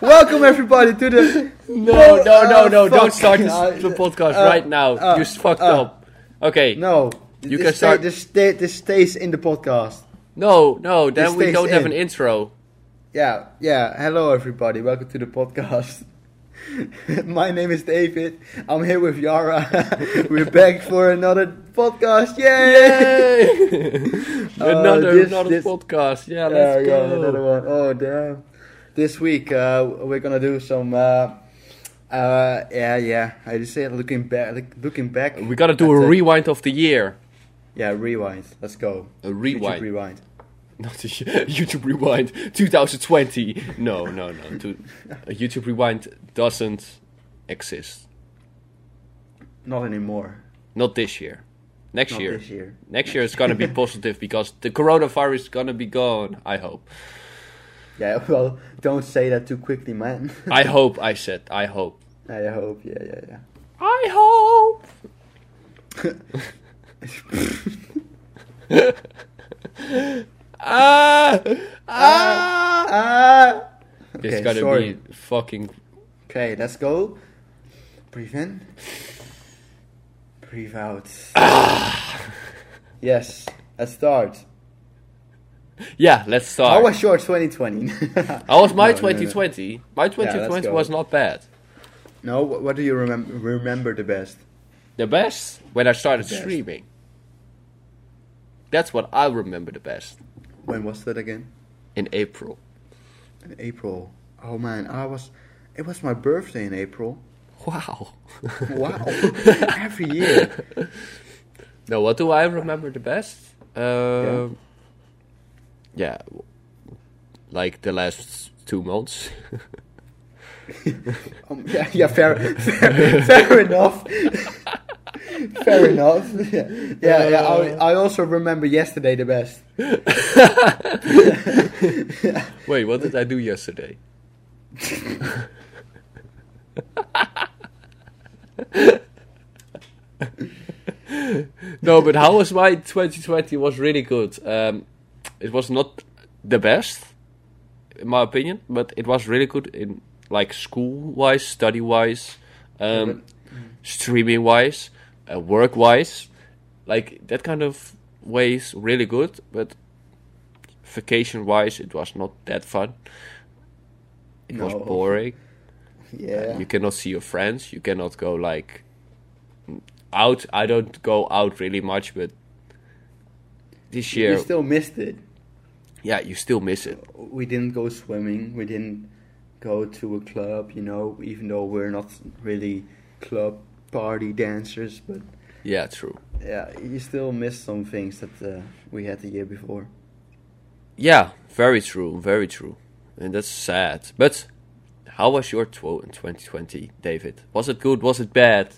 Welcome everybody to the No, no, no, no! Oh, Don't fuck. start this, Uh, the podcast uh, right now. uh, you fucked uh. up. Okay. no. You this can stay- start- This, stay, this stays in the podcast. No, no. Then This we stays don't have in. an intro. Yeah, yeah. Hello everybody. Welcome to the podcast. My name is David. I'm here with Yara. We're back for another podcast. Yay! another, this- another this- podcast. Yeah, let's go. Another one. Oh damn. This week uh, we're gonna do some. Uh, uh, yeah, yeah. I just say looking back. Like, looking back. We gotta do a the- rewind of the year. Yeah, rewind. Let's go. A YouTube rewind. Not a YouTube Rewind 2020. No, no, no. To, a YouTube Rewind doesn't exist. Not anymore. Not this year. Next Not year. this year. Next year is gonna be positive because the coronavirus is gonna be gone. I hope. Yeah. Well, don't say that too quickly, man. I hope. I said. I hope. I hope. Yeah, yeah, yeah. I hope. Ah, ah. Ah. It's Okay, gonna sorry. be fucking. Okay, let's go. Breathe in. Breathe out. Ah. yes, let's start. Yeah, let's start. How was your 2020? How was my No, no, no. 2020? My 2020 go. was not bad. No, what, do you remember remember the best? The best when I started streaming. That's what I remember the best. When was that again? In April. In April. Oh man, I was. It was my birthday in April. Wow. Wow, every year. No, what do I remember the best? Um, yeah. w- like the last two months. Um, yeah, yeah, fair, fair, fair enough. fair enough. Yeah, yeah. yeah I, I also remember yesterday the best. Wait, what did I do yesterday? no, but how was my 2020? Was really good. Um, it was not the best, in my opinion, but it was really good in like school wise, study wise, um, streaming wise, uh, work wise, like that kind of ways. Really good, but vacation wise, it was not that fun. It was boring. Yeah. You cannot see your friends. You cannot go like out. I don't go out really much, but this year, you still missed it. yeah, you still miss it. We didn't go swimming. We didn't go to a club. You know, even though we're not really club party dancers, but Yeah, true. yeah, you still miss some things that uh, we had the year before. Yeah, very true, very true, and that's sad. But how was your tw- 2020, David? Was it good? Was it bad?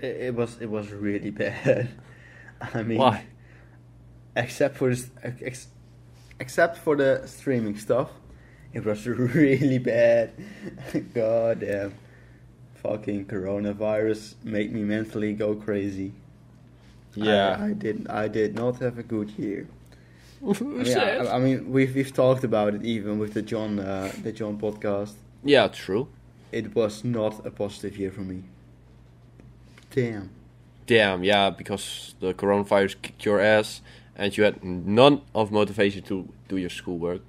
It, it was it was really bad. I mean, Why? except for this, ex, except for the streaming stuff, it was really bad. God damn, fucking coronavirus made me mentally go crazy. I, I did I did not have a good year. I mean, I, I mean, we've we've talked about it even with the John uh, the John podcast. yeah, true. It was not a positive year for me. Damn. Damn, yeah, because the coronavirus kicked your ass, and you had none of motivation to do your schoolwork,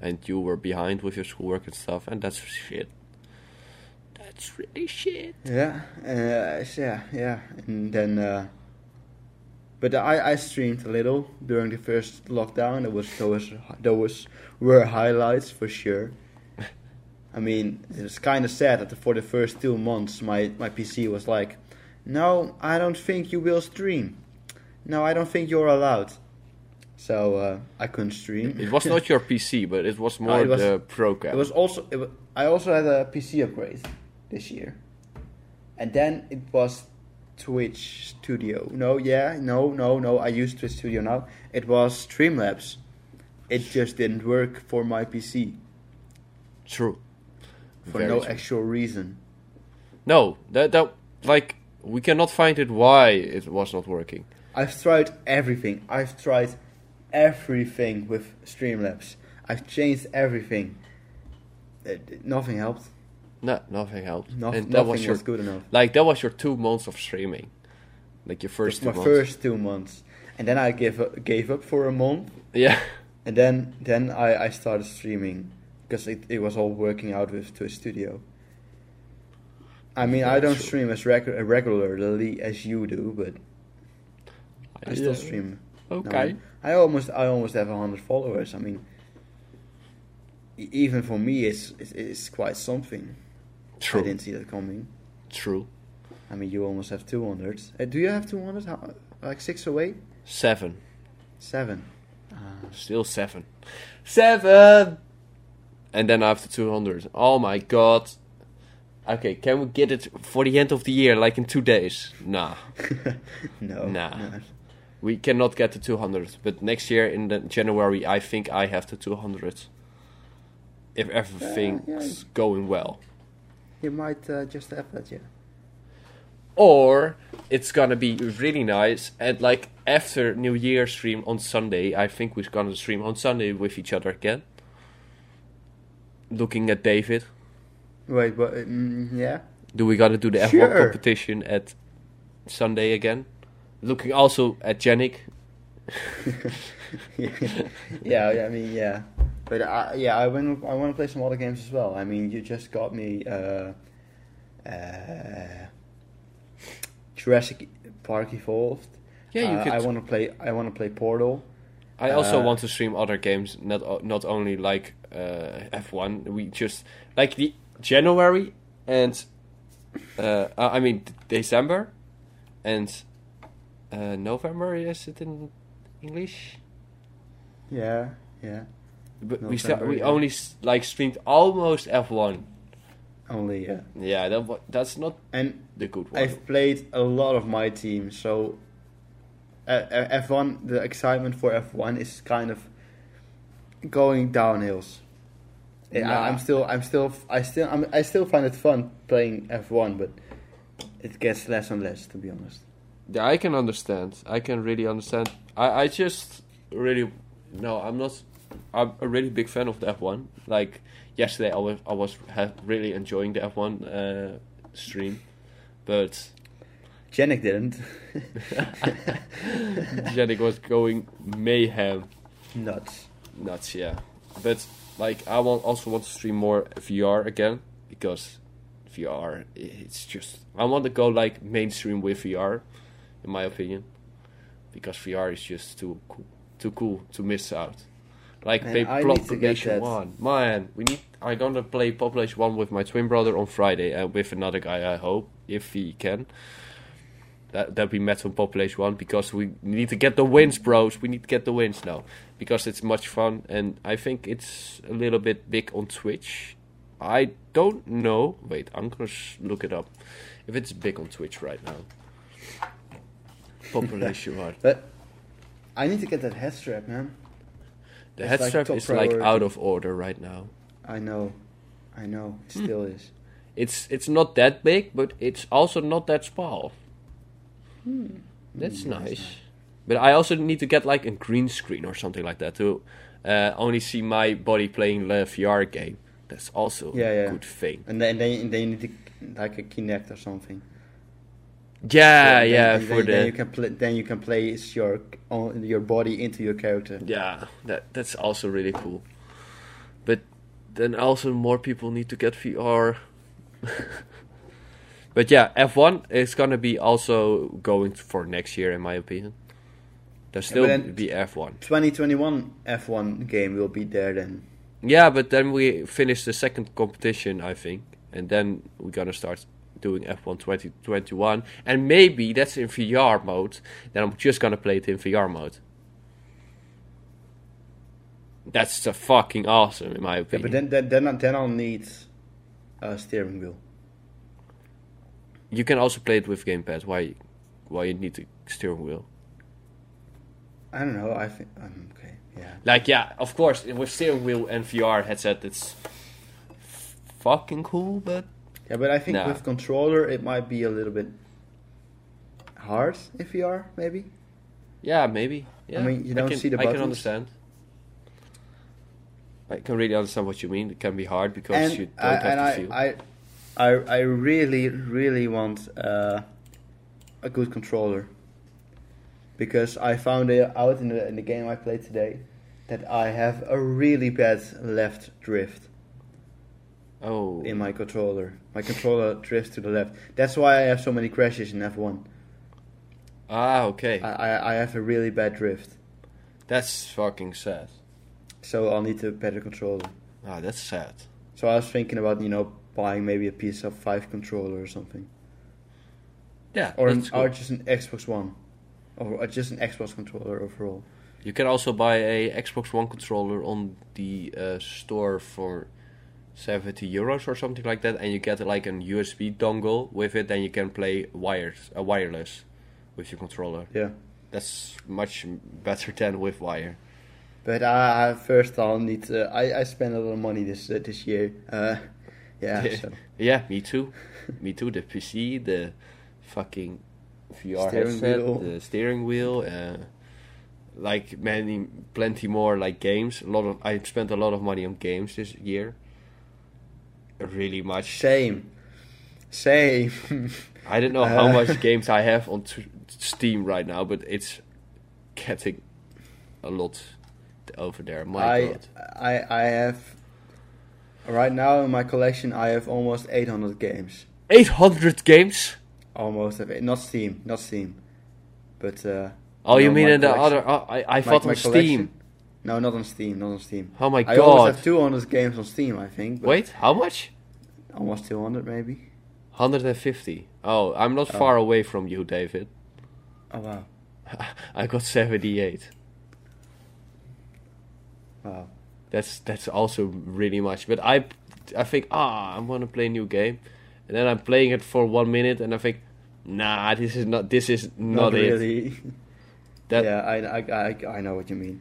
and you were behind with your schoolwork and stuff, and that's shit. That's really shit. Yeah, uh, yeah, yeah, and then, uh, but I, I streamed a little during the first lockdown. There was those those were highlights for sure. I mean, it's kind of sad that for the first two months, my my PC was like, "No, I don't think you will stream. No, I don't think you're allowed." So uh, I couldn't stream. It was not your PC, but it was more it was- the program. It was also it wa I also had a PC upgrade this year, and then it was Twitch Studio. No, yeah, no, no, no. I use Twitch Studio now. It was Streamlabs. It just didn't work for my PC true. for Very no true. actual reason. No, that that like we cannot find it why it was not working. I've tried everything. I've tried everything with Streamlabs. I've changed everything. It- it- nothing helped. No, nothing helped. No, and that nothing was was, your good enough. like that was your two months of streaming, like your first my two months. first two months, and then I gave up, gave up for a month, Yeah, and then then I, I started streaming because it, it was all working out with to a studio. I mean, I don't sure. stream as regu- uh, regularly as you do, but I still Yeah. stream. Okay. I almost I almost have hundred followers. I mean, even for me, it's it's, it's quite something. I True. didn't see that coming. True. I mean, you almost have two hundred. Uh, do you have two hundred? Like six or eight? Seven. Seven. Uh, Still seven. Seven. And then after two hundred. Oh my god. Okay, can we get it for the end of the year, like in two days? Nah, no. Nah. no. we cannot get to two hundred. But next year in the January, I think I have the two hundred. If everything's yeah. going well. You might uh, just have that, yeah. Or it's gonna be really nice and like after New Year stream on Sunday, I think we're gonna stream on Sunday with each other again. Looking at David. Wait, but mm, yeah. Do we gotta do the F1 competition at Sunday again? Looking also at Janik. yeah, yeah, I mean, yeah. But I, yeah, I want I want to play some other games as well. I mean, you just got me uh, uh, Jurassic Park Evolved. Yeah, you Uh, could. I want to play. I want to play Portal. I also uh, want to stream other games, not not only like uh, F1. We just like the January and uh, I mean December and uh, November. Is it in English? Yeah, yeah. But we we only like streamed almost F1. Only yeah. Yeah, that that's not And the good one. I've played a lot of my team, so uh, uh, F1. The excitement for F1 is kind of going downhills. Yeah, I, Nah. I'm still, I'm still, I still, I'm, I still find it fun playing F1, but it gets less and less, to be honest. Yeah, I can understand. I can really understand. I, I just really no, I'm not. I'm a really big fan of the F1. Like yesterday, I was I was ha- really enjoying the F1 uh, stream, but Janik didn't. Janik was going mayhem Nuts. nuts. Yeah, but like I want also want to stream more VR again because VR it's just I want to go like mainstream with VR, in my opinion, because VR is just too cool, too cool to miss out. Like Man, play I need Population. One, man. We need. I'm gonna play Population One with my twin brother on Friday and with another guy. I hope if he can. That that we met on Population One because we need to get the wins, bros. We need to get the wins now because it's much fun and I think it's a little bit big on Twitch. I don't know. Wait, I'm gonna look it up. If it's big on Twitch right now. Population One. But I need to get that head strap, man. The It's head like strap top is like out of order right now. I know, I know, it Hmm. still is. It's it's not that big, but it's also not that small. That's Hmm, that's nice. But I also need to get like a green screen or something like that to uh, only see my body playing the VR game. That's also Yeah, a yeah. good thing. And then, then, then you need to, like a Kinect or something. Yeah, So then- yeah, then, for then the you can then you can place your own, your body into your character. yeah, that that's also really cool. But then also more people need to get VR. but yeah, F1 is gonna be also going for next year, in my opinion. There'll still then- be F1. 2021 F1 game will be there then. Yeah, but then we finish the second competition, I think, and then we're gonna start doing F1 2021, and maybe that's in VR mode. Then I'm just gonna play it in VR mode. That's uh, fucking awesome, in my Yeah, opinion. but then then then, I'll- then I'll need a steering wheel. you can also play it with gamepad. Why? Why you need the steering wheel? I don't know. I think um, okay. Yeah. Like, yeah, of course, with steering wheel and VR headset, it's fucking cool. But Yeah, but I think with controller it might be a little bit hard in VR maybe. Yeah, maybe. Yeah. I mean, you don't can, see the I can understand. I can really understand what you mean. It can be hard because and you don't I, have to I, feel. I, I, I really, really want uh, a good controller because I found it out in the in the game I played today that I have a really bad left drift oh, in my controller. My controller drifts to the left. That's why I have so many crashes in F1. ah, okay. I, I, I have a really bad drift, that's fucking sad. so I'll need a better controller. Ah, that's sad. So I was thinking about you know buying maybe a PS5 controller or something. Yeah, or, an, cool. or just an Xbox One, or just an Xbox controller overall. You can also buy a Xbox One controller on the uh, store for 70 euros or something like that, and you get like an USB dongle with it. Then you can play wired, uh, wireless, with your controller. Yeah, That's much better than with wire. but I, I first I'll need. To, I I spent a lot of money this uh, this year. Uh, yeah, Yeah. so Yeah, me too. me too. The PC, the fucking VR Steering headset, wheel. the steering wheel, uh, like many, plenty more like games. A lot of I spent a lot of money on games this year. Really much. same, same. I don't know how Uh. much games I have on t- Steam right now, but it's getting a lot over there. My I God. I I have right now in my collection. I have almost 800 games. 800 games? Almost of it. Not Steam, not Steam, but. Uh, Oh, you mean in the other? Oh, I, I My- thought on Steam. collection. No, not on Steam, not on Steam. Oh my god. I god. have 200 games on Steam, I think. Wait, how much? Almost 200, maybe. 150. Oh, I'm not Oh. far away from you, David. Oh, wow. I got 78. Wow. That's that's also really much. But I I think ah, I want to play a new game, and then I'm playing it for one minute, and I think, nah, this is not this is not, Not, it. really. That yeah, I, I, I, I know what you mean.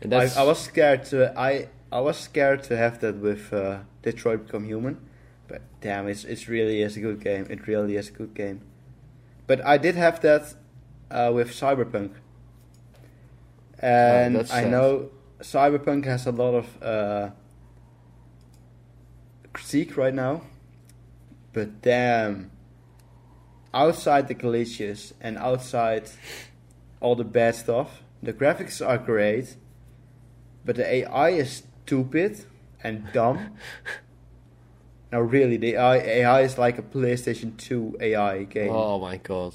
And I, I was scared to I I was scared to have that with uh, Detroit Become Human, but damn, it's it's really is a good game. It really is a good game. But I did have that uh, with Cyberpunk, and that's I know Cyberpunk has a lot of uh, critique right now, but damn, outside the glitches and outside all the bad stuff, the graphics are great, but the AI is stupid and dumb. no, really, the AI, AI is like a PlayStation 2 AI game. oh my god.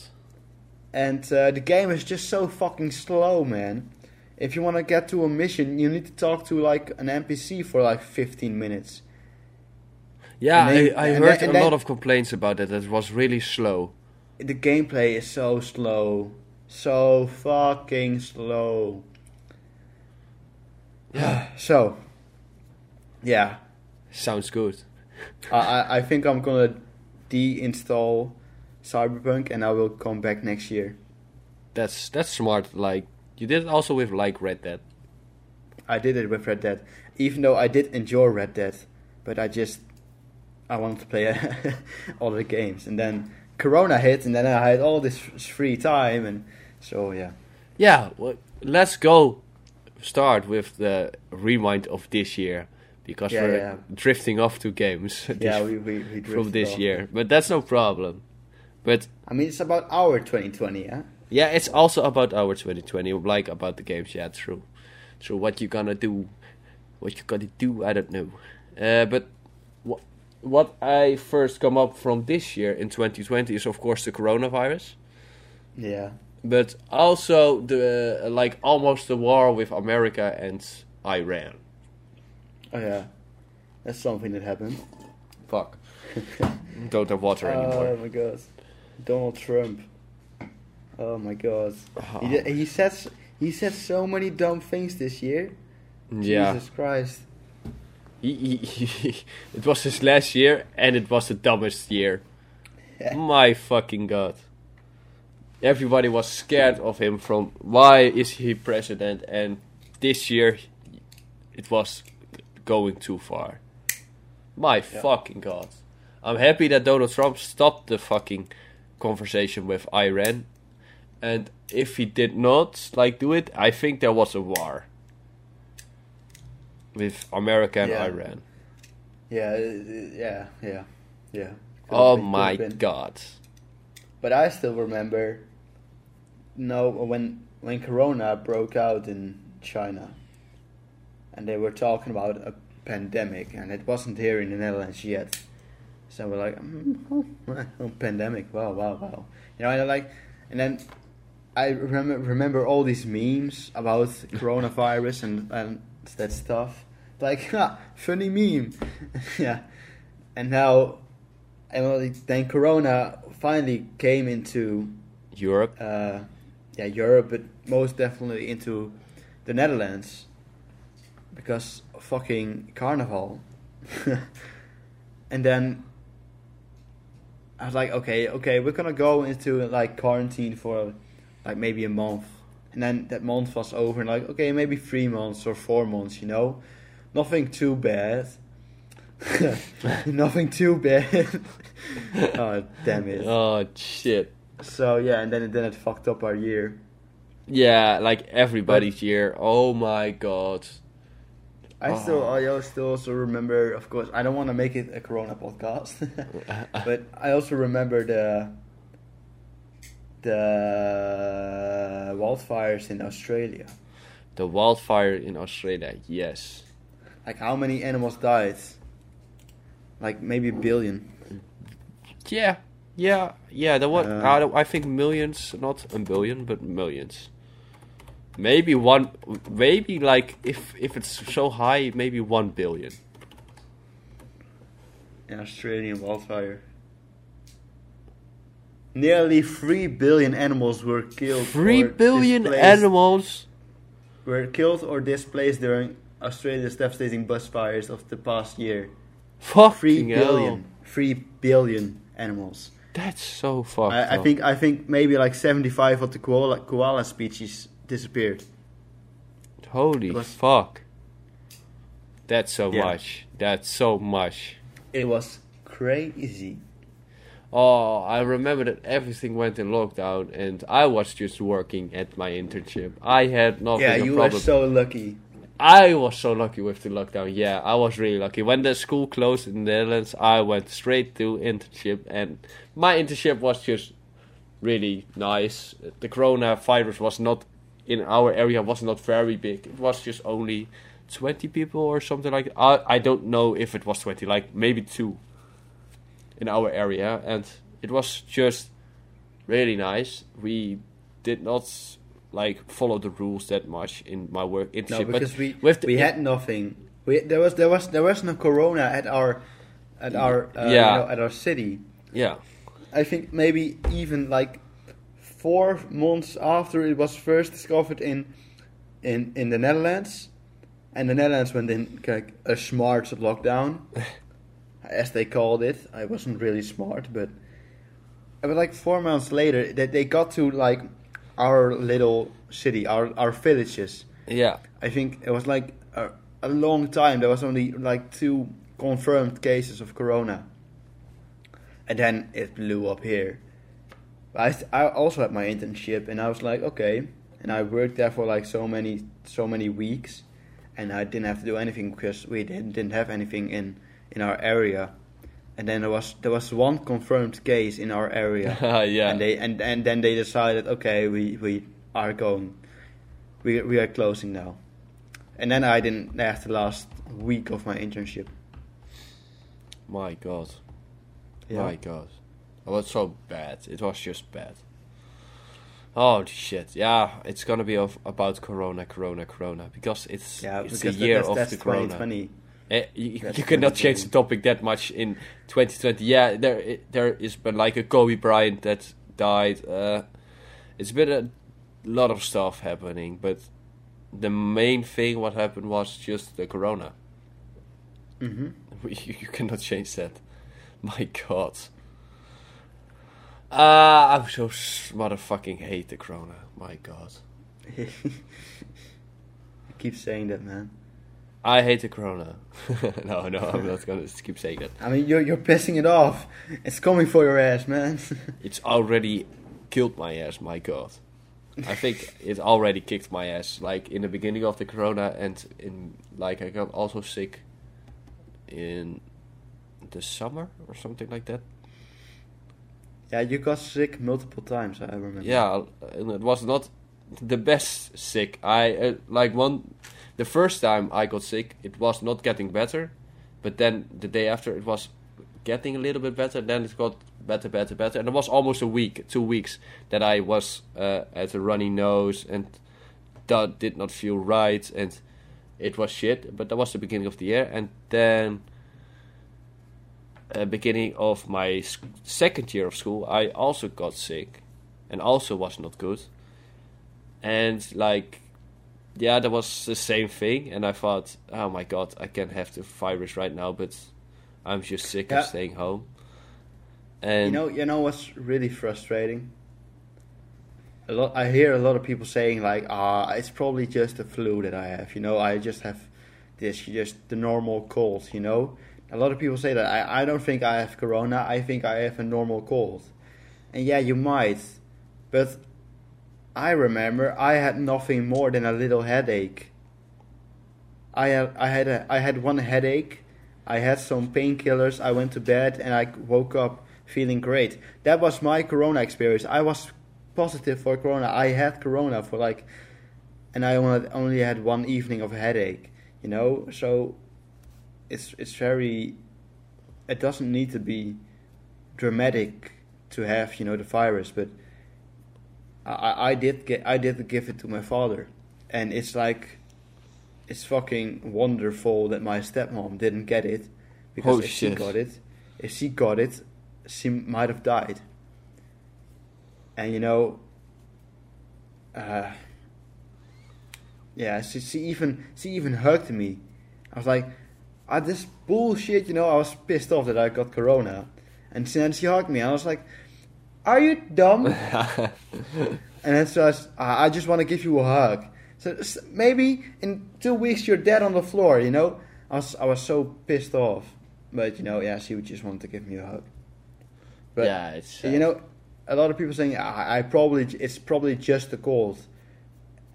And uh, the game is just so fucking slow, man. If you want to get to a mission, you need to talk to like an NPC for like 15 minutes. Yeah, then- I, I heard then- a then- lot of complaints about that. It was really slow. The gameplay is so slow. So fucking slow. Yeah, So, yeah, sounds good. I, I, think I'm gonna deinstall Cyberpunk and I will come back next year. That's that's smart. Like you did it also with like Red Dead. I did it with Red Dead, even though I did enjoy Red Dead, but I just I wanted to play all the games, and then Corona hit, and then I had all this free time, and so yeah, Yeah, well, let's go start with the rewind of this year because Yeah, we're yeah. drifting off to games yeah, we we, we from this off. year. But that's no problem. But I mean, it's about our 2020, yeah. yeah, it's also about our 2020, like about the games. Yeah, true. So what you gonna do? What you gonna do? I don't know. Uh, but what what I first come up from this year in 2020 is of course the coronavirus. Yeah, but also the uh, like almost the war with America and Iran. oh yeah, that's something that happened. Fuck. Don't have water anymore. Oh my god, Donald Trump. Oh my god, Oh. he di- he says he said so many dumb things this year. yeah, Jesus Christ. he, he, he- it was his last year, and it was the dumbest year. My fucking god! Everybody was scared of him. From why is he president? And this year, it was going too far. My fucking god! I'm happy that Donald Trump stopped the fucking conversation with Iran, and if he did not like do it, I think there was a war with America and Yeah. Iran. Yeah, uh, yeah, yeah, yeah. Could've Oh my god. But I still remember, no, when when Corona broke out in China, and they were talking about a pandemic, and it wasn't here in the Netherlands yet. So we're like, mm, oh, oh, pandemic, wow, wow, wow. You know, and like, and then I remember remember all these memes about coronavirus and and that stuff. Like, ha, funny meme, yeah. And now, and then Corona finally came into Europe. uh, yeah, Europe, but most definitely into the Netherlands because fucking carnival. and then I was like, okay, okay, we're gonna go into like quarantine for like maybe a month, and then that month was over, and like, okay, maybe three months or four months, you know, nothing too bad. nothing too bad. oh damn it! Oh shit. So yeah, and then then it fucked up our year. Yeah, like everybody's year. Oh my god. I still Oh. I al- still also remember, of course, I don't want to make it a Corona podcast, but I also remember the the wildfires in Australia. The wildfire in Australia, yes. Like how many animals died? Like maybe a billion. Yeah, yeah, yeah. There was, Uh, I, I think millions, not a billion, but millions. Maybe one, maybe like if if it's so high, maybe one billion. An Australian wildfire. Nearly three billion animals were killed. Three billion animals. were killed or displaced during Australia's devastating bushfires of the past year. Fucking Three billion, three billion animals. That's so fucked I, I think I think maybe like seventy-five of the koala koala species disappeared. Holy was- fuck. That's so Yeah. much. That's so much. It was crazy. Oh, I remember that everything went in lockdown, and I was just working at my internship. I had nothing. yeah, you were so lucky. I was so lucky with the lockdown. Yeah, I was really lucky. When the school closed in the Netherlands, I went straight to internship, and my internship was just really nice. The coronavirus was not in our area was not very big. It was just only twenty people or something like. I I don't know if it was twenty, like maybe two in our area, and it was just really nice. We did not like follow the rules that much in my work No, because but we the- we had nothing. We there was there was there was no corona at our at our uh, you Yeah. know, at our city. yeah. I think maybe even like four months after it was first discovered in in in the Netherlands, and the Netherlands went in like a smart lockdown, as they called it. I wasn't really smart, but but like four months later, that they got to like our little city, our our villages. Yeah, I think it was like a, a long time. There was only like two confirmed cases of corona, and then it blew up here. I I also had my internship, and I was like, okay, and I worked there for like so many so many weeks, and I didn't have to do anything because we didn't didn't have anything in in our area. And then there was there was one confirmed case in our area, ah, yeah. and they and, and then they decided, okay, we, we are going, we we are closing now, and then I didn't have the last week of my internship. My God, Yeah. my God, it was so bad. It was just bad. Oh shit! Yeah, it's gonna be of, about Corona, Corona, Corona because it's Yeah, it's because the year that's, of that's the Corona. 2020. Eh, you, you cannot change the topic that much in 2020. Yeah, there there is been like a Kobe Bryant that died. Uh, it's been a lot of stuff happening, but the main thing what happened was just the Corona. hmm You, you cannot change that. My God. Ah, I'm so motherfucking hate the Corona. My God. keep saying that, man. I hate the Corona. no, no, I'm not gonna keep saying that. I mean, you're you're pissing it off. It's coming for your ass, man. It's already killed my ass. My God. I think it already kicked my ass. Like in the beginning of the corona, and in like I got also sick in the summer or something like that. Yeah, you got sick multiple times. I remember. Yeah, and it was not the best sick. I uh, like one. The first time I got sick, it was not getting better, but then the day after it was getting a little bit better. Then it got better, better, better, and it was almost a week, two weeks that I was uh, at a runny nose and that did not feel right, and it was shit. But that was the beginning of the year, and then. Uh, beginning of my second year of school, I also got sick, and also was not good. And like, yeah, that was the same thing. And I thought, oh my god, I can't have the virus right now, but I'm just sick Yeah. of staying home. And You know, you know what's really frustrating? A lot. I hear a lot of people saying like, "Ah, it's probably just a flu that I have." You know, I just have this, just the normal cold. You know, a lot of people say that. I, I don't think I have corona. I think I have a normal cold. And yeah, you might, but I remember I had nothing more than a little headache. I had I had a, I had one headache. I had some painkillers. I went to bed and I woke up feeling great. That was my corona experience. I was positive for corona. I had corona for like and I only had one evening of headache, you know? So it's it's very it doesn't need to be dramatic to have, you know, the virus, but I, I I did get I did give it to my father. And it's like it's fucking wonderful that my stepmom didn't get it because Oh, if she got it, if she got it, she might have died. And you know, uh, yeah, she, she even she even hugged me. I was like, ah, this bullshit, you know. I was pissed off that I got corona, and then she hugged me. I was like, are you dumb? and then so I, "Ah, I just want to give you a hug. So maybe in two weeks you're dead on the floor, you know. I was I was so pissed off, but you know, yeah, she would just want to give me a hug. But yeah, it's uh, you know, a lot of people saying I, I probably it's probably just a cold,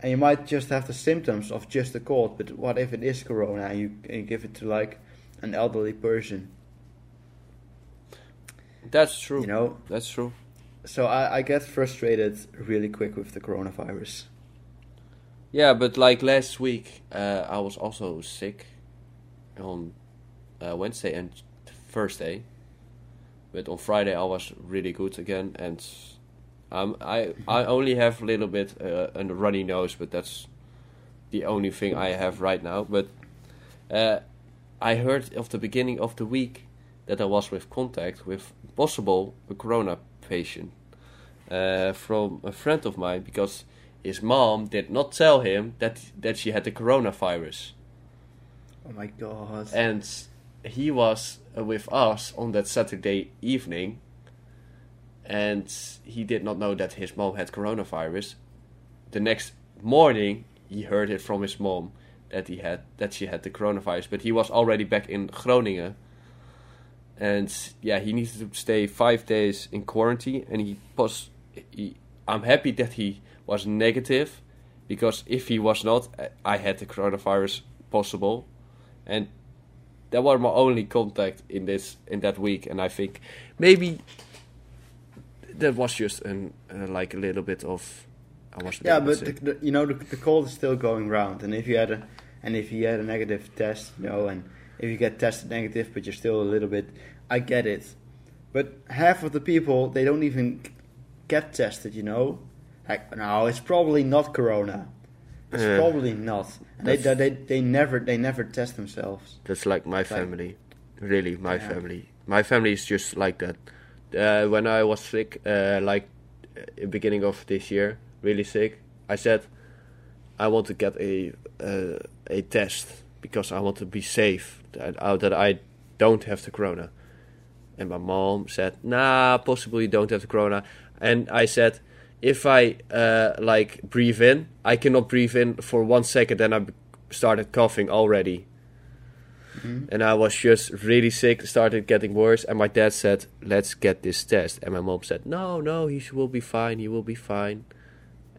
and you might just have the symptoms of just a cold. But what if it is corona and you, and you give it to like an elderly person? that's true. You know, that's true. So I, I get frustrated really quick with the coronavirus. Yeah, but like last week, uh, I was also sick on uh, Wednesday and Thursday. But on Friday, I was really good again, and um, I I only have a little bit uh, a runny nose, but that's the only thing I have right now. But uh, I heard of the beginning of the week that I was with contact with possible a corona patient uh, from a friend of mine because his mom did not tell him that that she had the coronavirus, Oh my god! and he was uh, with us on that Saturday evening, and he did not know that his mom had coronavirus. The next morning, he heard it from his mom that he had that she had the coronavirus, but he was already back in Groningen. And yeah, he needed to stay five days in quarantine, and he was. He, I'm happy that he was negative, because if he was not, I had the coronavirus possible, and that was my only contact in this in that week, and I think maybe that was just an uh, like a little bit of. I was Yeah, but the, the, you know the, the cold is still going round, and if you had a and if you had a negative test, you know, and if you get tested negative, but you're still a little bit, I get it. But half of the people they don't even get tested, you know. Like no, it's probably not corona. It's Yeah. probably not. And they, they they never they never test themselves. That's like my Like- family, really my Yeah. family. My family is just like that. Uh, when I was sick, uh, like uh, beginning of this year, really sick, I said I want to get a uh, a test because I want to be safe that uh, that I don't have the corona. And my mom said, "Nah, possibly you don't have the corona." And I said, "If I uh, like breathe in, I cannot breathe in for one second, then I started coughing already." and I was just really sick. Started getting worse, and my dad said, "Let's get this test." And my mom said, "No, no, he will be fine. He will be fine."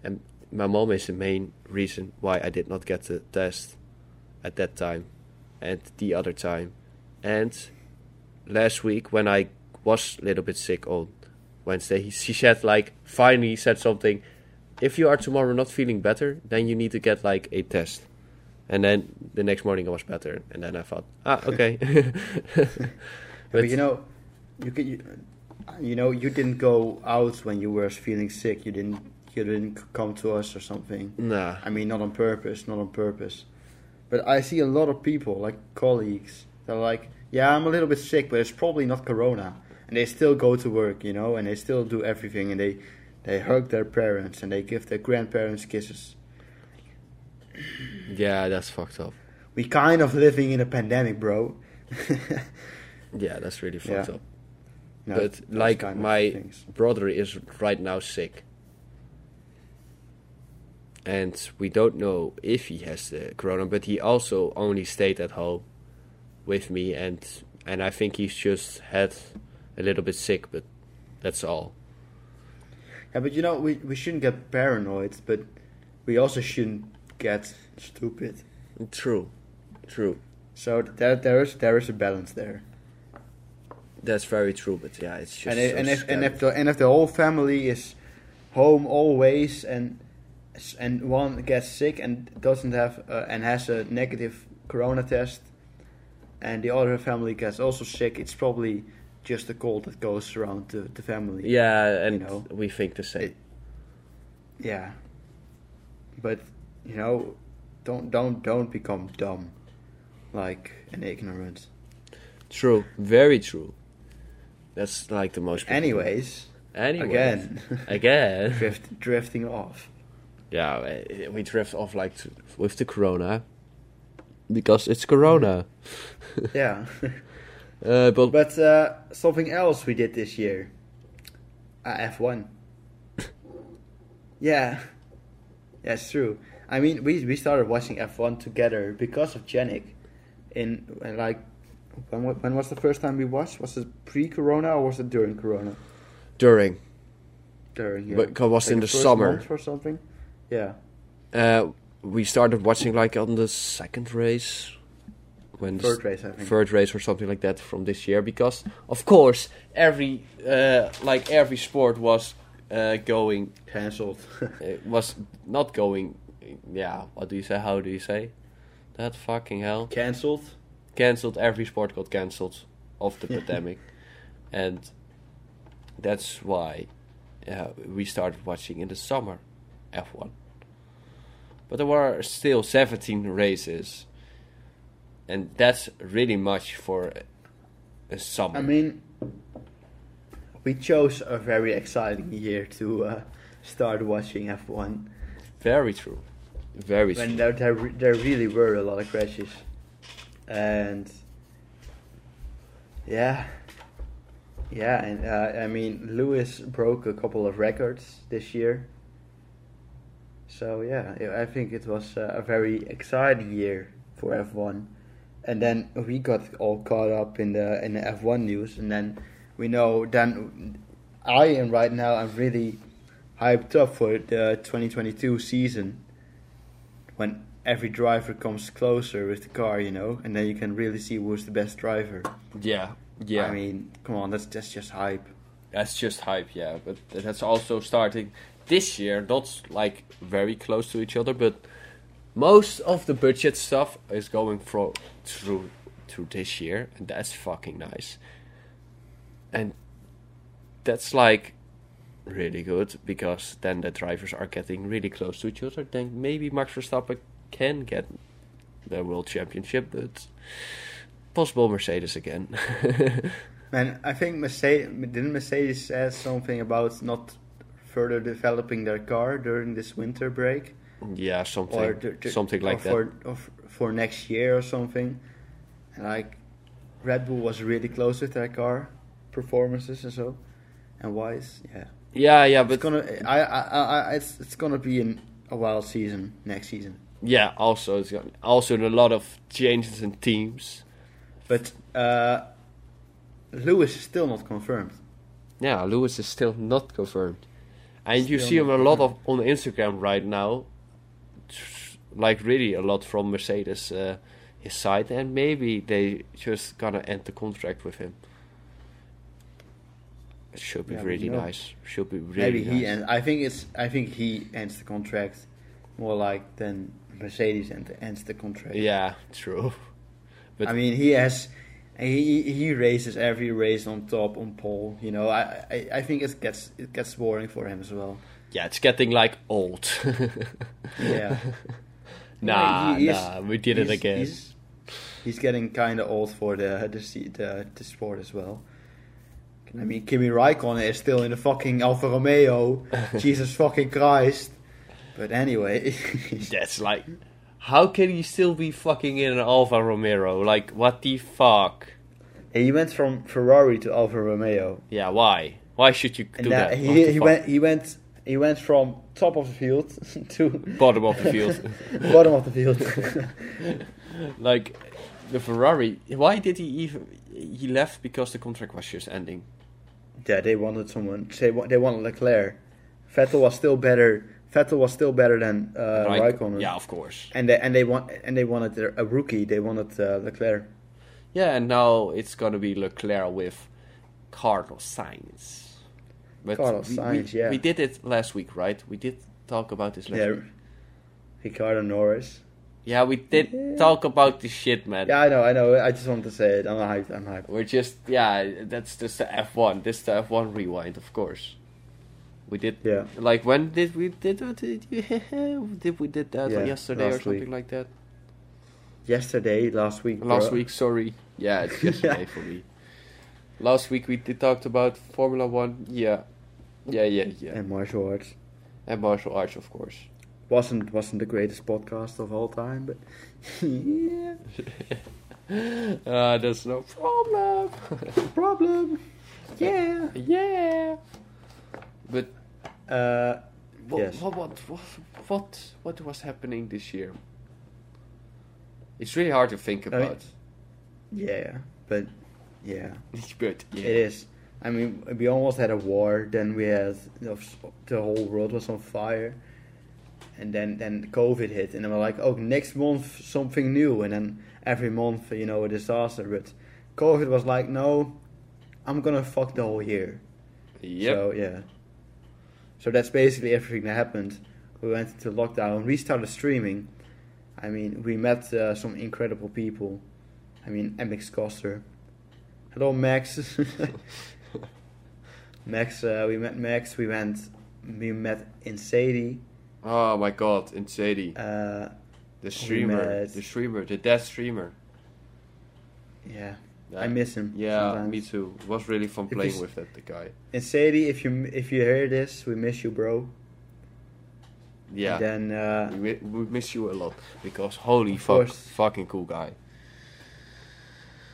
And my mom is the main reason why I did not get the test at that time and the other time. And last week when I was a little bit sick on Wednesday, he, she said like finally said something. If you are tomorrow not feeling better, then you need to get like a test. And then the next morning I was better, and then I thought, ah, okay. But, you know, you could, you, you know, you didn't go out when you were feeling sick. You didn't, you didn't come to us or something. nah, I mean, not on purpose, not on purpose. But I see a lot of people, like colleagues, they're like, yeah, I'm a little bit sick, but it's probably not corona. And they still go to work, you know, and they still do everything, and they, they hug their parents, and they give their grandparents kisses. yeah, that's fucked up. We kind of living in a pandemic, bro. Yeah, that's really fucked Yeah. up. No, but like my brother is right now sick, and we don't know if he has the corona. But he also only stayed at home with me, and and I think he's just had a little bit sick, but that's all. Yeah, but you know, we, we shouldn't get paranoid, but we also shouldn't get stupid. True, true. So there, there is there is a balance there. That's very true. But yeah, it's just and if, so and if and if the and if the whole family is home always and and one gets sick and doesn't have uh, and has a negative corona test and the other family gets also sick it's probably just a cold that goes around the, the family yeah, and you know, we think the same. it- yeah but you know don't don't don't become dumb like and ignorant true, very true. That's like the most. anyways Anyway, again again. drift, drifting off Yeah, we- we drift off like to, with the corona because it's corona. yeah Uh, but, But uh, something else we did this year. Uh, F1. yeah. Yeah, true. I mean, we we started watching F1 together because of Janik. In uh, like, when when was the first time we watched? Was it pre-Corona or was it during Corona? during During. Yeah. But it was in the first summer. month or something. Yeah. uh, we started watching like on the second race, when Third race, I think. third race or something like that from this year because of course every uh, like every sport was uh, going Cancelled. it was not going yeah what do you say how do you say that fucking hell Cancelled. cancelled every sport got cancelled of the pandemic and that's why uh, we started watching in the summer F1 but there were still 17 races and that's really much for a- summer. I mean, we chose a very exciting year to uh, start watching F1. very true. Very when true. there, there there really were a lot of crashes, and yeah, yeah, and uh, I mean Lewis broke a couple of records this year. So yeah, I- think it was uh, a very exciting year for F1, and then we got all caught up in the in the F1 news, and then we know then I am right now I'm really hyped up for the 2022 season when every driver comes closer with the car, you know, and then you can really see who's the best driver. yeah yeah I mean, come on, that's that's just hype. That's just hype, yeah. But that's also starting this year, not like very close to each other, but most of the budget stuff is going fro- through through this year, and that's fucking nice. And that's like really good because then the drivers are getting really close to each other. Then maybe Max Verstappen can get the world championship, but possible Mercedes again. Man, I think Mercedes didn't Mercedes say something about not further developing their car during this winter break, yeah, something or the- the- something or like that. for, or for next year or something. And like Red Bull was really close with their car performances and so, and wise, yeah. Yeah, yeah, It's but gonna, I, I, I, I- it's it's gonna be in a wild season next season. yeah, also it's got also a lot of changes in teams. But uh, Lewis is still not confirmed. Yeah, Lewis is still not confirmed. And you see him a lot of on Instagram right now, like really a lot from Mercedes uh, his side, and maybe they just gonna end the contract with him. It should be Yeah, really nice. Should be really Maybe nice. he and I think it's I think he ends the contract more like than Mercedes end, ends the contract. yeah, true. But I mean he has he he races every race on top on pole. You know I I, I think it gets it gets boring for him as well. yeah, it's getting like old. Yeah. nah, He- he nah, we did it again. He's, he's getting kind of old for the the, the the sport as well. I mean, Kimi Raikkonen is still in the fucking Alfa Romeo. Jesus fucking Christ. But anyway, That's like, how can he still be fucking in an Alfa Romeo? Like, what the fuck? And he went from Ferrari to Alfa Romeo, Yeah, why? Why should you and do that, he he went he went he went from top of the field to bottom of the field. bottom of the field. like the Ferrari. Why did he even? He left because the contract was just ending. yeah, they wanted someone. They they wanted Leclerc. Vettel was still better. Vettel was still better than uh, Raik- Raikkonen. Yeah, of course. And they and they want and they wanted their- a rookie. They wanted uh, Leclerc. Yeah, and now it's gonna be Leclerc with Carlos Sainz. But Carlos we, Sainz, we, yeah. we did it last week, right? We did talk about this last Yeah, week. Ricciardo Norris. Yeah, we did Yeah. talk about this shit, man. Yeah, I know, I know. I just wanted to say it. I'm hyped. I'm hyped. We're just yeah, that's just the F one. This is the F one rewind, of course. We did Yeah. like when did we did did, you, did we did that Yeah, like yesterday or something week. like that? Yesterday, last week. Last bro. week, sorry. Yeah, it's yesterday for me. Last week we did talked about Formula One. Yeah, yeah, yeah, yeah, And martial arts and martial arts, of course. wasn't wasn't the greatest podcast of all time, but yeah, Uh, there's no problem. problem. Yeah. yeah. But Uh, what, Yes. what, what, what, what, what was happening this year? It's really hard to think I mean- about. yeah, but yeah, but yeah. it is. I mean, we almost had a war. Then we had the whole world was on fire, and then then COVID hit, and then we're like, oh, next month something new, and then every month, you know, a disaster. But COVID was like, no, I'm gonna fuck the whole year. Yep. So yeah. So that's basically everything that happened. We went into lockdown. We started streaming. I mean, we met uh, some incredible people. I mean, MX Coster. Hello, Max. Max. Uh, we met Max. We went. We met in Sadie. oh my god, in Sadie. Uh, the streamer. The streamer. The dead streamer. yeah, Yeah. I miss him. Yeah, sometimes. me too. It was really fun playing with that the guy. And Sadie, if you if you hear this, we miss you, bro. Yeah. And then uh, we, we miss you a lot because holy fuck, course. fucking cool guy.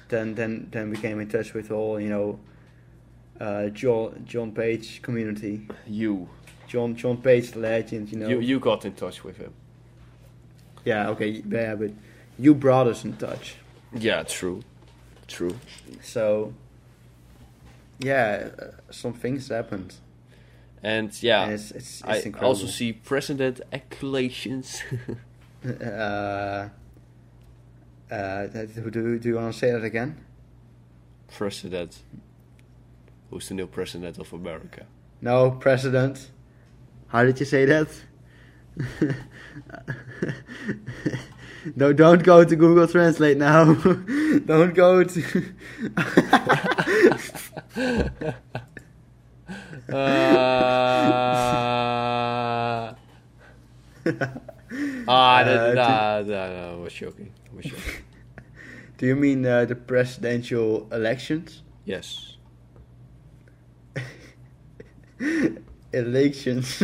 then then then we came in touch with all you know uh, John John Page community. You, John John Page legend, you know. you, you got in touch with him. yeah, okay, yeah, but you brought us in touch. Yeah, true, true. So yeah, some things happened. And yeah, And it's it's, it's I incredible. also see president acclamations. uh, uh, do, do you want to say that again? president, who's the new president of America? No, President. How did you say that? no, don't go to Google Translate now. don't go to. Uh, ah, that, Uh, nah, nah, nah, I was joking. I was joking. Do you mean uh, the presidential elections? yes. elections.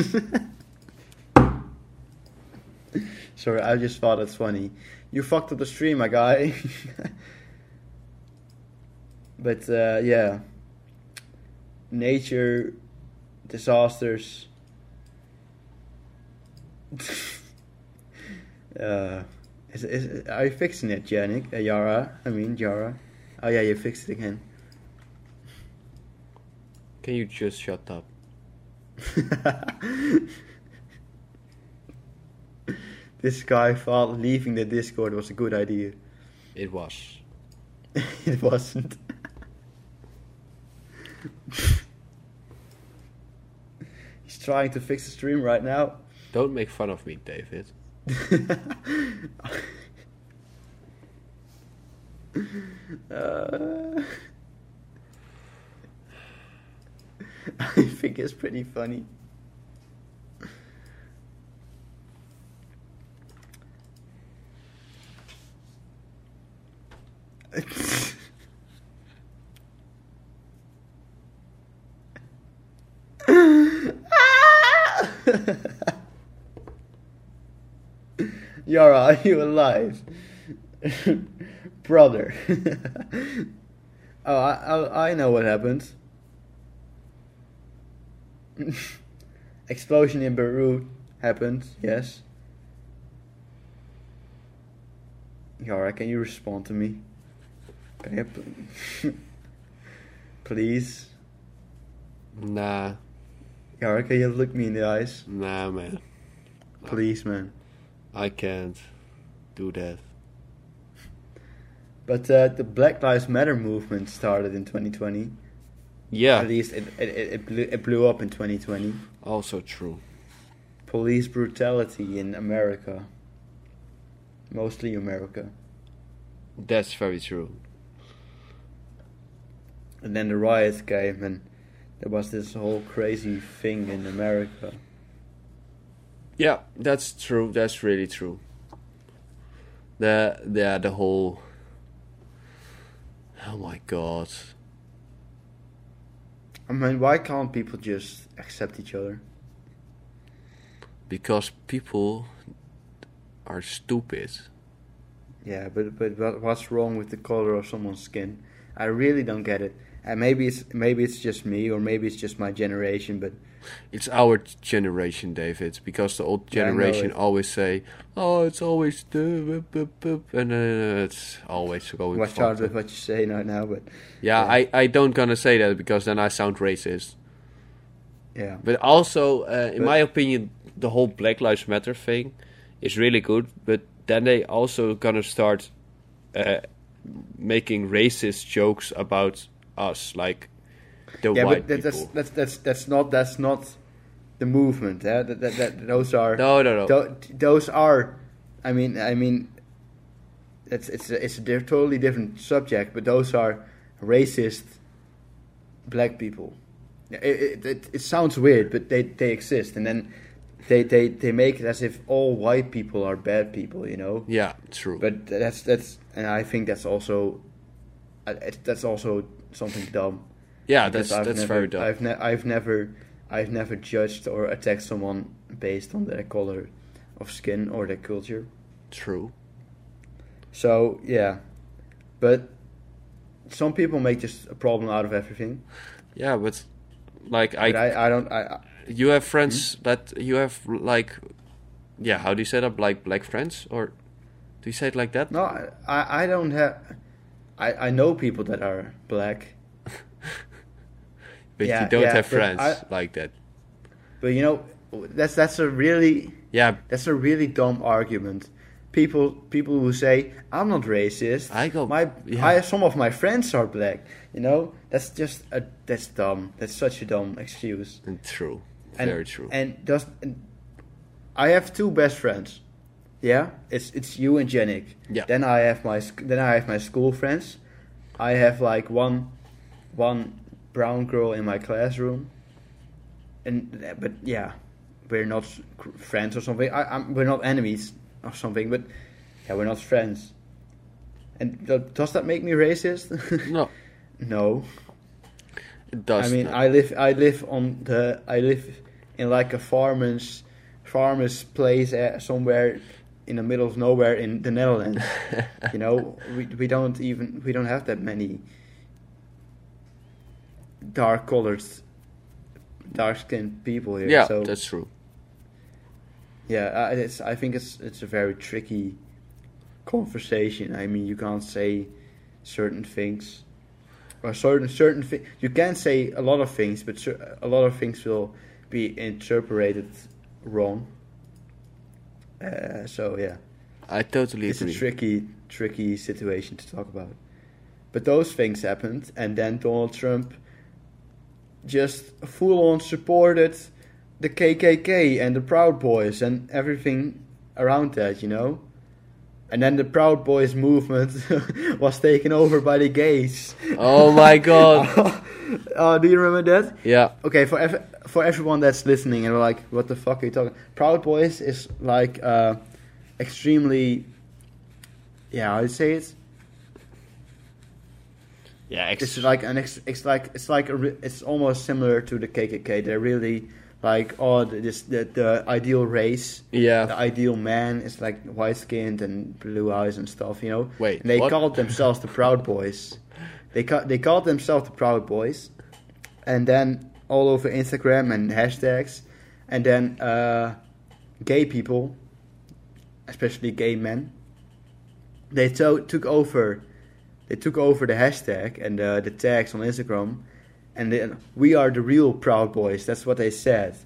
Sorry, I just thought it's funny. You fucked up the stream, my guy. but uh, yeah, nature, disasters. uh, is, is, are you fixing it, Janik? Uh, Yara? I mean, Yara. Oh yeah, you fixed it again. Can you just shut up? this guy thought leaving the Discord was a good idea. It was. it wasn't. He's trying to fix the stream right now. Don't make fun of me, David. uh, I think it's pretty funny. Yara, are you alive? Brother. oh, I, I, I know what happened. Explosion in Beirut happened, yes. Yara, can you respond to me? You please? Nah, Yara, can you look me in the eyes? nah, man. Please, man. I can't do that. But uh, the Black Lives Matter movement started in 2020. Yeah, At least it, it, it, it, blew, it blew up in 2020. also true. Police brutality in America. Mostly America. That's very true. And then the riots came and there was this whole crazy thing in America. Yeah, that's true. That's really true. The the the whole. Oh my god. I mean, why can't people just accept each other? Because people are stupid. Yeah, but but what's wrong with the color of someone's skin? I really don't get it. And maybe it's maybe it's just me, or maybe it's just my generation. But It's our generation, David, because the old Yeah, generation it. always say, "Oh, it's always the boop, boop, boop," and uh, it's always going. watch out with what you say right now. But Yeah, Yeah. I I don't gonna say that because then I sound racist. yeah, But also, uh, in But- my opinion, the whole Black Lives Matter thing is really good. But then they also gonna start uh, making racist jokes about us, like the yeah, white but that, that's people. that's that's that's not that's not the movement. Yeah, that, that, that those are No, no, no. tho- those are. I mean, I mean, it's it's a, it's a di- totally different subject. But those are racist black people. It, it, it, it sounds weird, but they, they exist, and then they, they, they make it as if all white people are bad people, you know. yeah, true. But that's that's, and I think that's also, uh, that's also something dumb. yeah, that's I've that's never, very dumb. I've, ne- I've never, I've never judged or attacked someone based on their color of skin or their culture. True. So yeah, but some people make just a problem out of everything. Yeah, but like I, But I, I don't. I, I you have friends Hmm? that you have like, yeah. How do you say that? Like black friends, or do you say it like that? no, I- I, I don't have. I, I know people that are black, But Yeah, you don't yeah, have friends I- like that. but you know, that's that's a really Yeah, that's a really dumb argument. People people who say I'm not racist. I go- My yeah. I, some of my friends are black. You know, that's just a that's dumb. That's such a dumb excuse. and true. And, Very true. And does and I have two best friends. Yeah, it's it's you and Janik. Yeah. Then I have my then I have my school friends. I have like one one brown girl in my classroom. And but yeah, we're not friends or something. I, I'm, we're not enemies or something. But yeah, we're not friends. And do- does that make me racist? no, no. it does. I mean, not. I live, I live on the, I live in like a farmer's, farmer's place uh, somewhere in the middle of nowhere in the Netherlands. you know, we we don't even we don't have that many dark colored, dark skinned people here. yeah, so that's true. yeah, I, it's, I think it's it's a very tricky conversation. I mean, you can't say certain things, or certain certain things. You can say a lot of things, but a lot of things will be interpreted wrong. Uh, so yeah, I totally it's a tricky, tricky situation to talk about. But those things happened, and then Donald Trump just full on supported the KKK and the Proud Boys and everything around that, you know. And then the Proud Boys movement was taken over by the gays. oh my god. uh, do you remember that? yeah. Okay, for for everyone that's listening and like, what the fuck are you talking? Proud Boys is like uh, extremely, yeah, I'd say it's. Yeah. Ex- It's like an ex- it's like it's like a re- it's almost similar to the KKK. They're really like oh the- this the, the ideal race, yeah, the ideal man is like white skinned and blue eyes and stuff, you know. Wait, and they what? called themselves the Proud Boys. They ca- they called themselves the Proud Boys, and then all over Instagram and hashtags, and then uh, gay people, especially gay men, they to- took over. They took over the hashtag and uh, the tags on Instagram, and then we are the real Proud Boys. That's what they said.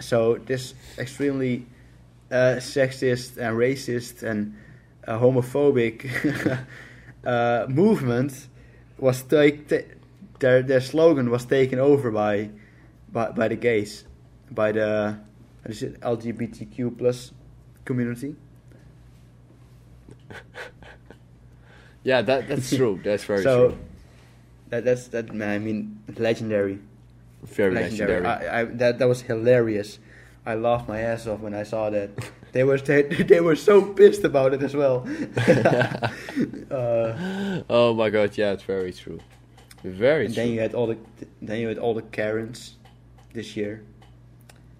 So this extremely uh, sexist and racist and uh, homophobic uh, movement was take ta- their their slogan was taken over by by, by the gays, by the what is it LGBTQ plus community. Yeah. That that's true. That's very so true. that that's that man. I mean, legendary. Very legendary. legendary. I, I, that that was hilarious. I laughed my ass off when I saw that. they were they, they were so pissed about it as well. uh, oh my god. Yeah. It's very true. Very and true. then you had all the then you had all the Karens this year.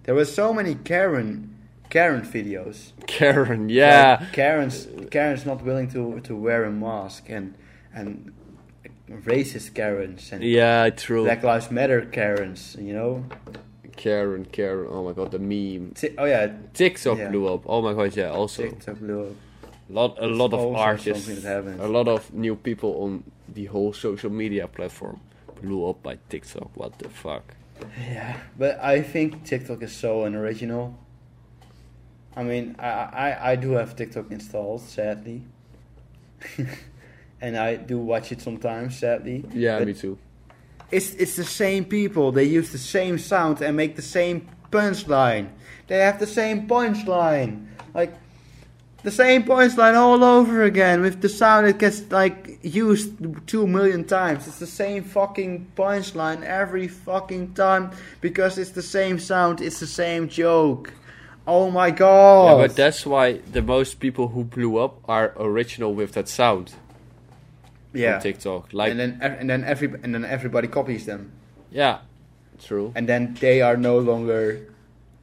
There were so many Karen Karen videos. Karen. Yeah. Like Karen's Karen's not willing to to wear a mask and and racist Karens and yeah. True. Black Lives Matter Karens. You know. Karen. Karen. Oh my god. The meme. Ti- oh yeah, TikTok Yeah. blew up. Oh my god. Yeah. Also. TikTok blew up. lot a It's lot of artists something that happens. a lot of new people on the whole social media platform blew up by tiktok what the fuck Yeah, but I think TikTok is so unoriginal. I mean, I I, I do have TikTok installed, sadly, and I do watch it sometimes, sadly. yeah But me too It's it's the same people. They use the same sound and make the same punchline. They have the same punchline, like the same punchline all over again with the sound. It gets like used two million times. It's the same fucking punchline every fucking time because it's the same sound. It's the same joke. Oh my god! yeah but that's why the most people who blew up are original with that sound yeah. on tiktok like and then and then every and then everybody copies them. yeah true and then they are no longer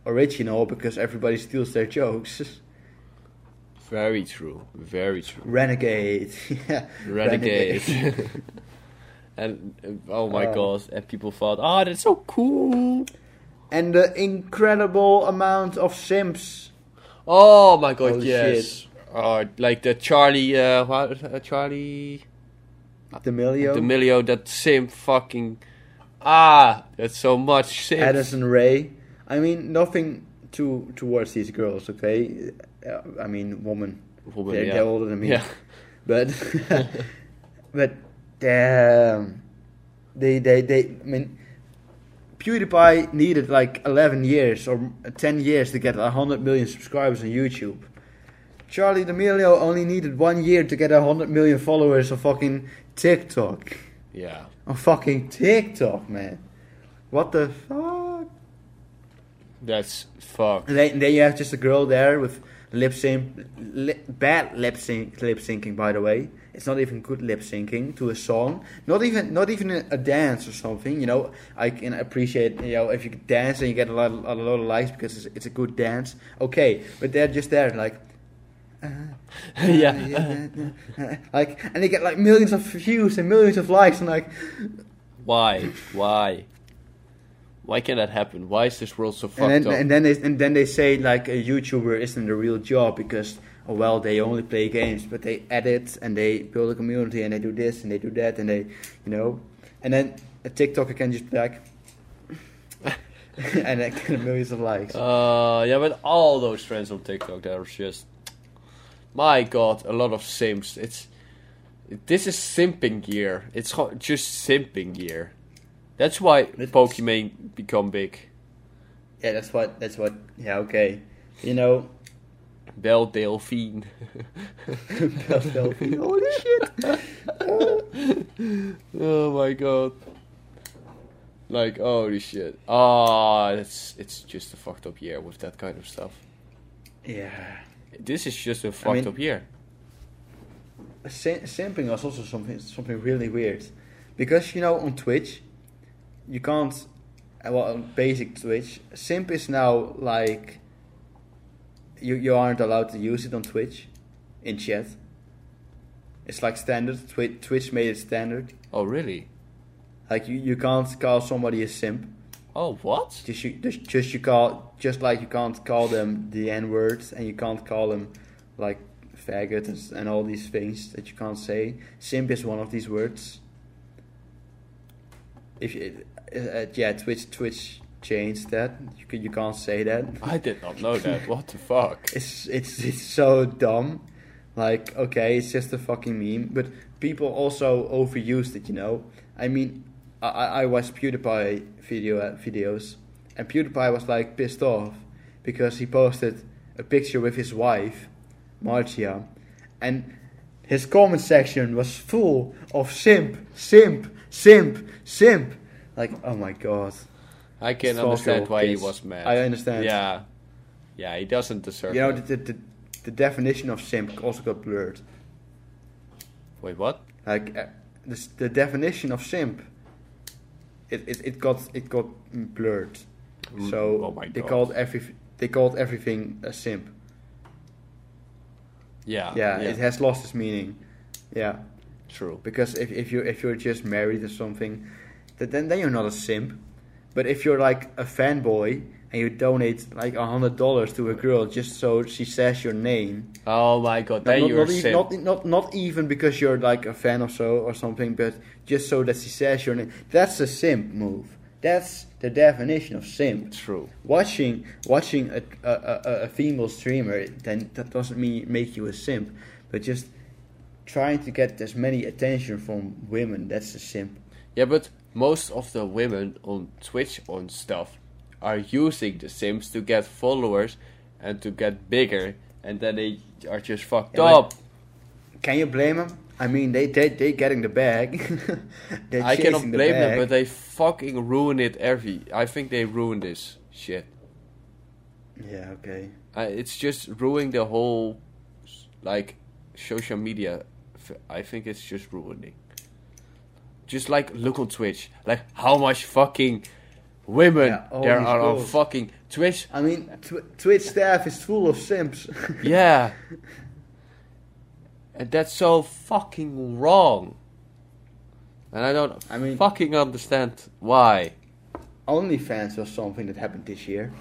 original because everybody steals their jokes. very true very true Renegade, yeah, renegade and uh, oh my Oh. god and people thought oh that's so cool and the incredible amount of simps. oh my god yes uh, like the charlie uh, what, uh Charli D'Amelio, D'Amelio, that same fucking ah, that's so much sim. Addison Rae. I mean, nothing to towards these girls, okay? Uh, I mean, woman. Woman, they're, yeah. they're older than me. Yeah. But but damn, they they they. I mean, PewDiePie needed like eleven years or ten years to get hundred million subscribers on YouTube. Charli D'Amelio only needed one year to get hundred million followers on fucking TikTok. Yeah. On fucking TikTok, man. What the fuck? That's fuck. And then, and then you have just a girl there with lip sync, li- bad lip sync, lip syncing. By the way, it's not even good lip syncing to a song. Not even, not even a, a dance or something. You know, I can appreciate. You know, if you dance and you get a lot, a lot of likes because it's, it's a good dance. Okay, but they're just there like. uh, yeah. like and they get like millions of views and millions of likes and like Why? Why? Why can that happen? Why is this world so fucked and then, up? and then they and then they say like a YouTuber isn't a real job because oh well they only play games but they edit and they build a community and they do this and they do that and they you know and then a TikToker can just be like and that get millions of likes. Uh, yeah, but all those trends on TikTok, they're just, my god, a lot of simps. It's, this is simping gear. It's just simping gear. That's why It's- Pokimane become big. yeah, that's what. That's what. Yeah, okay. You know, Belle Delphine. Belle Delphine. Holy shit! oh my god. Like holy shit. Ah, it's it's just a fucked up year with that kind of stuff. Yeah. This is just a fucked mean- up year. Sim- simping was also something something really weird, because you know on Twitch, you can't. Well, basic Twitch, simp is now like. You you aren't allowed to use it on Twitch, in chat. It's like standard. Twi- Twitch made it standard. Oh really? Like you, you can't call somebody a simp. Oh what? Just you just, just you call just like you can't call them the N words and you can't call them like faggot and, and all these things that you can't say. Simp is one of these words. If you, uh, uh, yeah, Twitch Twitch changed that. You can, you can't say that. I did not know that. what the fuck? It's it's it's so dumb. Like okay, it's just a fucking meme, but people also overused it. You know, I mean, I I I watched PewDiePie video uh, videos, and PewDiePie was like pissed off because he posted a picture with his wife, Marzia, and his comment section was full of simp, simp, simp, simp. Like oh my god. I can It's also understand why he was mad. I understand. Yeah. Yeah, he doesn't deserve You know the, the the the definition of simp also got blurred. Wait, what? like uh, this, the definition of simp it, it, it got it got blurred Mm, so oh they God. called every they called everything a simp Yeah. yeah, it has lost its meaning yeah True. because if, if you if you're just married or something th- then then you're not a simp but if you're like a fanboy and you donate like a hundred dollars to a girl just so she says your name Oh my god, then not, you're not, a simp. not, not, not even because you're like a fan or so or something, but just so that she says your name. That's a simp move. That's the definition of simp. True. Watching watching a, a, a, a female streamer, then that doesn't mean make you a simp, but just trying to get as many attention from women. That's a simp. Yeah, but most of the women on Twitch on stuff are using the Sims to get followers and to get bigger, and then they are just fucked Yeah, up. Can you blame them? I mean, they they they getting the bag. I cannot chasing the blame them, but they fucking ruin it every. I think they ruin this shit. yeah, okay. It's just ruining the whole, like, social media. I think it's just ruining. Just like look on Twitch, like how much fucking women Yeah, there are on fucking Twitch. I mean, tw- Twitch staff is full of simps. Yeah. And that's so fucking wrong. And I don't I mean- fucking understand why. OnlyFans was something that happened this year.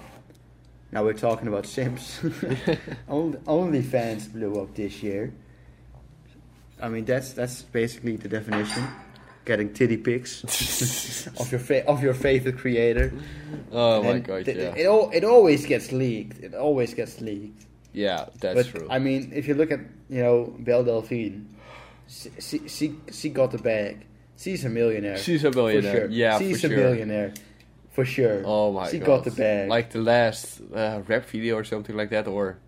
Now we're talking about Sims. Only OnlyFans blew up this year. I mean, that's that's basically the definition. Getting titty pics of your fa- of your favorite creator. Oh my And god, th- yeah. It all it always gets leaked. It always gets leaked. Yeah, that's but true. I mean, if you look at you know Belle Delphine, she she she, she got the bag. She's a millionaire. She's a for millionaire. sure. Yeah, she's for a sure. millionaire. For sure. Oh my she god. She got the bag. Like the last uh, rap video or something like that, or.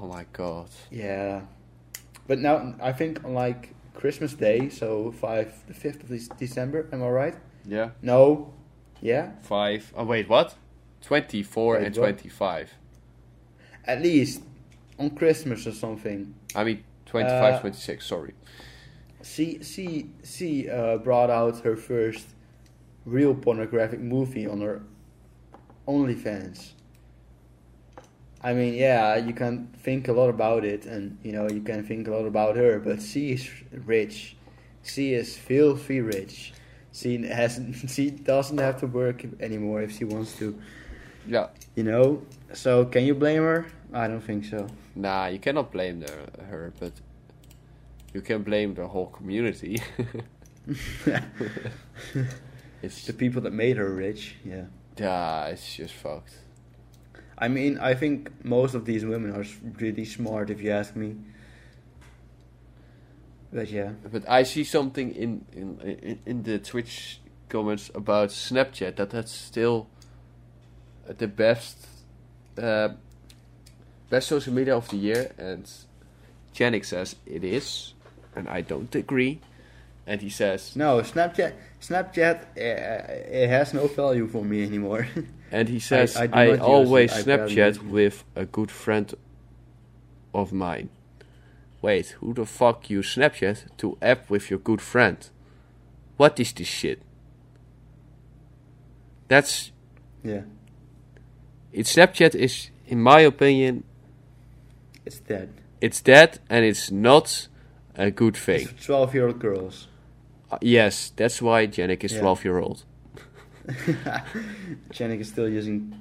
Oh my god. Yeah, but now I think like Christmas Day, so five the fifth of December. Am I right? Yeah. No. Yeah. Five. Oh, wait, what? 24 Wait, and what? 25. At least on Christmas or something. I mean, 25, Uh, 26, sorry. She she she uh, brought out her first real pornographic movie on her OnlyFans. I mean, yeah, you can think a lot about it, and you know you can think a lot about her, but she is rich. She is filthy rich. She has she doesn't have to work anymore if she wants to. Yeah. You know. So can you blame her? I don't think so. Nah, you cannot blame the, her, but you can blame the whole community. it's the people that made her rich, yeah. Yeah, it's just fucked. I mean, I think most of these women are really smart, if you ask me. But yeah, But I see something in in in, the Twitch comments about Snapchat that that's still the best uh, best social media of the year, and Janik says it is, and I don't agree. And he says, no, Snapchat, Snapchat, uh, it has no value for me anymore. and he says, I I, use always it, I Snapchat it." with a good friend of mine. Wait, who the fuck use Snapchat to app with your good friend? What is this shit? That's yeah, it. Snapchat is, in my opinion, it's dead. it's dead and it's not a good thing. It's twelve-year-old girls. Yes, that's why Janik is Yeah. 12 year old. Janik is still using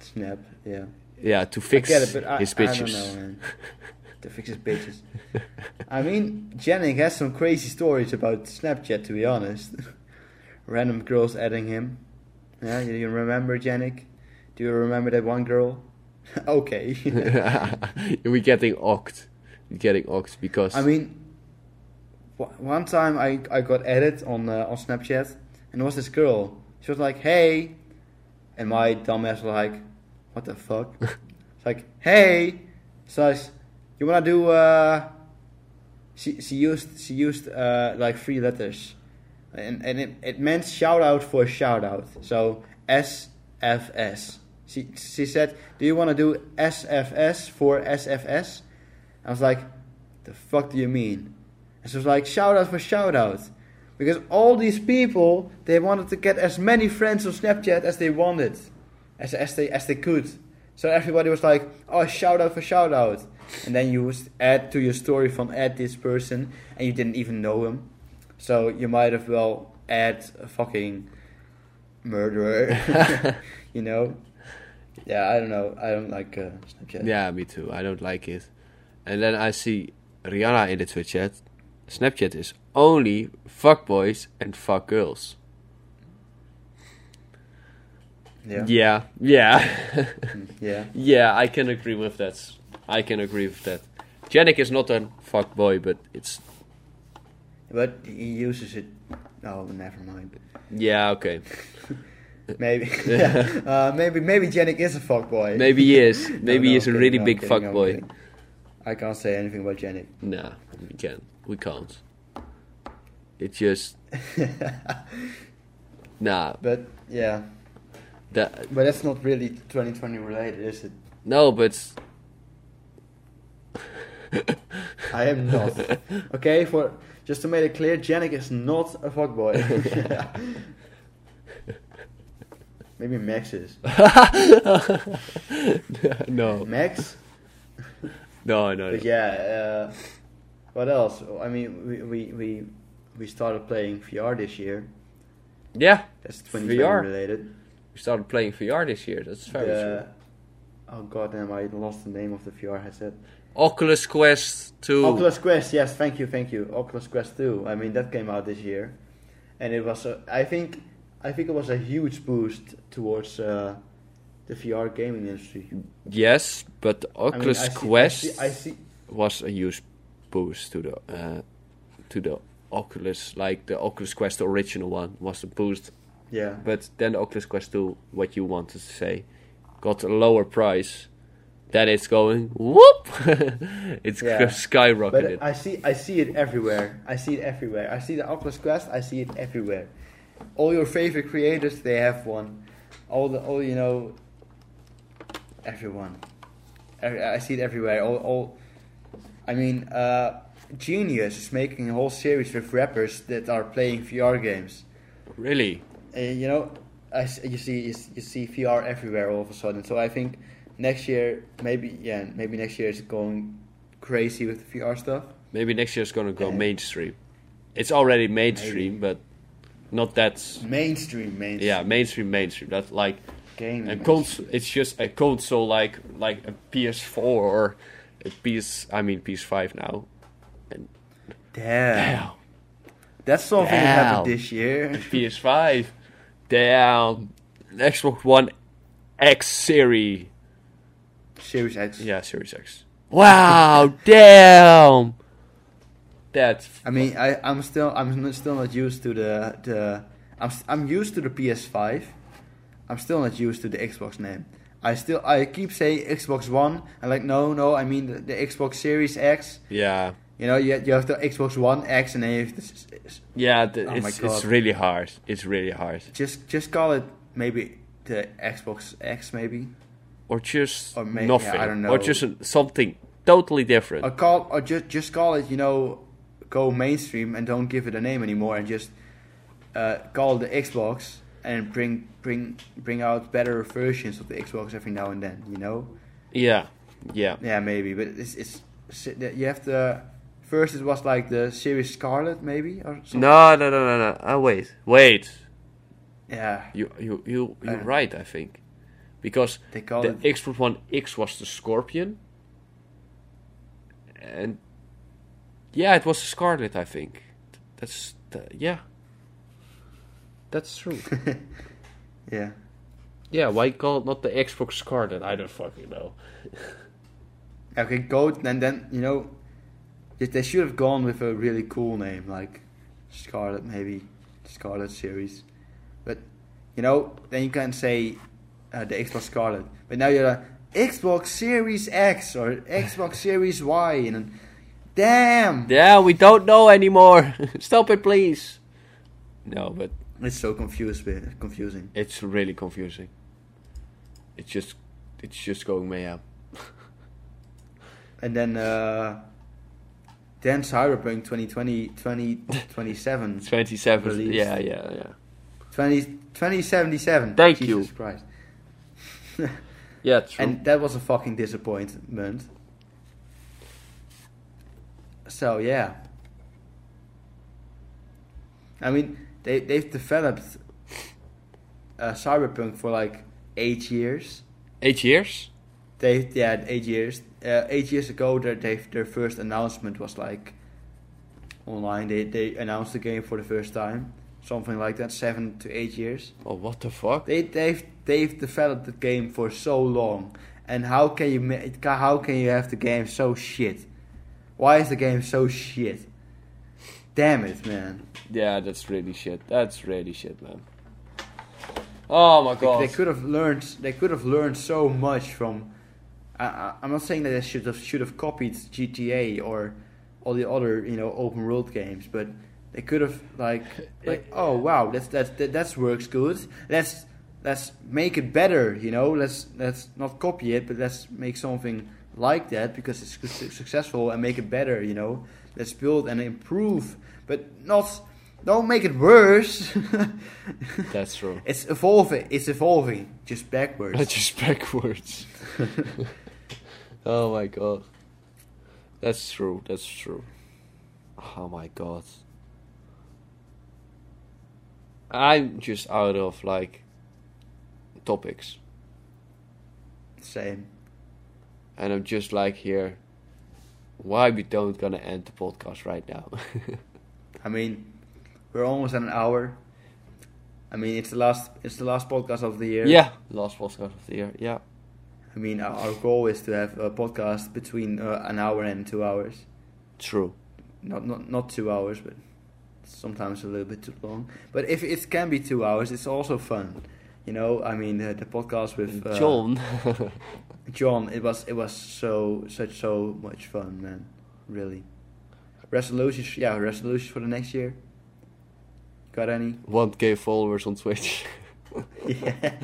Snap. Yeah, Yeah, to fix it, I, his bitches. know, to fix his bitches. I mean, Janik has some crazy stories about Snapchat. To be honest, random girls adding him. Yeah, you, you remember Janik? Do you remember that one girl? okay. We're getting ocked. We're getting ocked because I mean, one time I, I got added on uh, on Snapchat, and there was this girl. She was like, "Hey," and my dumbass was like, "What the fuck?" it's like, "Hey," so I s- you wanna do? Uh, she she used she used uh, like three letters, and and it, it meant shout out for shout out. So S F S. She she said, "Do you wanna do SFS for SFS?" I was like, the fuck do you mean? And she was like, shout out for shout out. Because all these people, they wanted to get as many friends on Snapchat as they wanted. As, as they as they could. So everybody was like, oh, shout out for shout out. And then you add to your story from add this person, and you didn't even know him. So you might as well add a fucking murderer. you know? Yeah, I don't know. I don't like uh, Snapchat. yeah, me too. I don't like it. And then I see Rihanna in the Twitch chat. Snapchat is only fuck boys and fuck girls. Yeah. Yeah, yeah, yeah. yeah. I can agree with that. I can agree with that. Janik is not a fuck boy, but it's But he uses it. Oh, never mind. yeah okay. Maybe, yeah. uh, maybe, maybe Janik is a fuckboy. Maybe he is. Maybe no, he is a I'm really kidding, big I'm fuck boy. I can't say anything about Janik. Nah, we can't. We can't. It's just nah. But yeah, That but that's not really 2020 related, is it? no, but I am not. okay, for just to make it clear, Janik is not a fuckboy. maybe Max is. no, Max. No, no. But yeah, uh, what else? I mean, we, we we we started playing VR this year. Yeah, That's 2020 VR. related. we started playing VR this year. That's very The- true. Oh god damn, I lost the name of the VR headset. Oculus Quest 2. Oculus Quest, yes, thank you, thank you. Oculus Quest 2. I mean that came out this year. And it was a, I think I think it was a huge boost towards uh, the VR gaming industry. Yes, but the I mean, Oculus I Quest I see, I see was a huge boost to the uh, to the Oculus, like the Oculus Quest original one was a boost. yeah. But then the Oculus Quest 2, what you wanted to say, got a lower price. Then it's going whoop. it's Yeah. skyrocketed. But I see I see it everywhere. I see it everywhere. I see the Oculus Quest, I see it everywhere. All your favorite creators, they have one. All the all you know everyone. I see it everywhere. All, all I mean, uh, Genius is making a whole series with rappers that are playing VR games. really? Uh, you know, I you see you, you see VR everywhere all of a sudden. So I think next year, maybe yeah, maybe next year is going crazy with the VR stuff. Maybe next year is gonna go Yeah. mainstream. It's already mainstream, but not that. Mainstream, mainstream. Yeah, mainstream, mainstream. That's like Gaming. a console. It's just a console, like like a PS4 or a PS. I mean PS5 now. Damn. That's something that happened this year. PS5. Damn. Xbox One X series. Series X. Yeah, Series X. Wow, damn. That's. I mean, I I'm still I'm still not used to the the I'm I'm used to the PS5. I'm still not used to the Xbox name. I still I keep saying Xbox One. I'm like no no I mean the, the Xbox Series X. yeah, You know you you have the Xbox One X and then you have the, s- s- yeah. The, Oh my it's God. it's really hard. It's really hard. just just call it maybe the Xbox X maybe. Or just Or may- nothing. yeah, I don't know. Or just something totally different. Or call or just just call it you know go mainstream and don't give it a name anymore and just uh, call the Xbox and bring bring bring out better versions of the Xbox every now and then. You know. yeah, yeah. Yeah, maybe, but it's it's you have to. First, it was like the Series Scarlett, maybe or something. No, no, no, no, no. Oh, wait, wait. Yeah, You, you, you, you're Uh, right. I think because the it. Xbox One X was the Scorpion, and yeah, it was the Scarlett. I think that's the, yeah. That's true. yeah, yeah, why call it not the Xbox Scarlett? I don't fucking know. okay, go and then you know, they should have gone with a really cool name like Scarlett, maybe Scarlett Series, but you know, then you can say uh, the Xbox Scarlett. But now you're like Xbox Series X or Xbox Series Y, and then, damn, Yeah, we don't know anymore. Stop it, please. No, but it's so confused, confusing. it's really confusing. It's just, it's just going mayhem. And then uh, then Cyberpunk 2020 2027 Twenty-seven. Released. Yeah, yeah, yeah. 20, 2077. Thank Jesus you. Jesus Christ. Yeah, true. And that was a fucking disappointment. So yeah. I mean, they they've developed uh, Cyberpunk for like eight years. Eight years. They yeah eight years. Uh, eight years ago, their their first announcement was like online. They they announced the game for the first time, something like that. Seven to eight years. Oh, what the fuck? They they've they've developed the game for so long, and how can you how can you have the game so shit? Why is the game so shit? Damn it, man! Yeah, that's really shit. That's really shit, man. Oh my god. they could have learned. They could have learned so much from. I, I'm not saying that they should have should have copied GTA or all the other you know open world games, but they could have like like oh wow that's that's that that's works good. Let's let's make it better. You know let's let's not copy it, but let's make something like that because it's successful and make it better. You know let's build and improve, but not don't make it worse. That's true. It's evolving. It's evolving, just backwards. just backwards. oh my god. That's true. That's true. Oh my god. I'm just out of like topics, Same. and I'm just like here. Why we don't gonna end the podcast right now? I mean, we're almost at an hour. I mean, it's the last. It's the last podcast of the year. yeah, last podcast of the year. Yeah, I mean, our, our goal is to have a podcast between uh, an hour and two hours. true. Not not not two hours, but sometimes a little bit too long. But if it can be two hours, it's also fun. You know, I mean, the, the podcast with uh, John. John, it was it was so such so much fun, man. Really. Resolutions, yeah, resolutions for the next year. Got any? 1k followers on Twitch. yeah,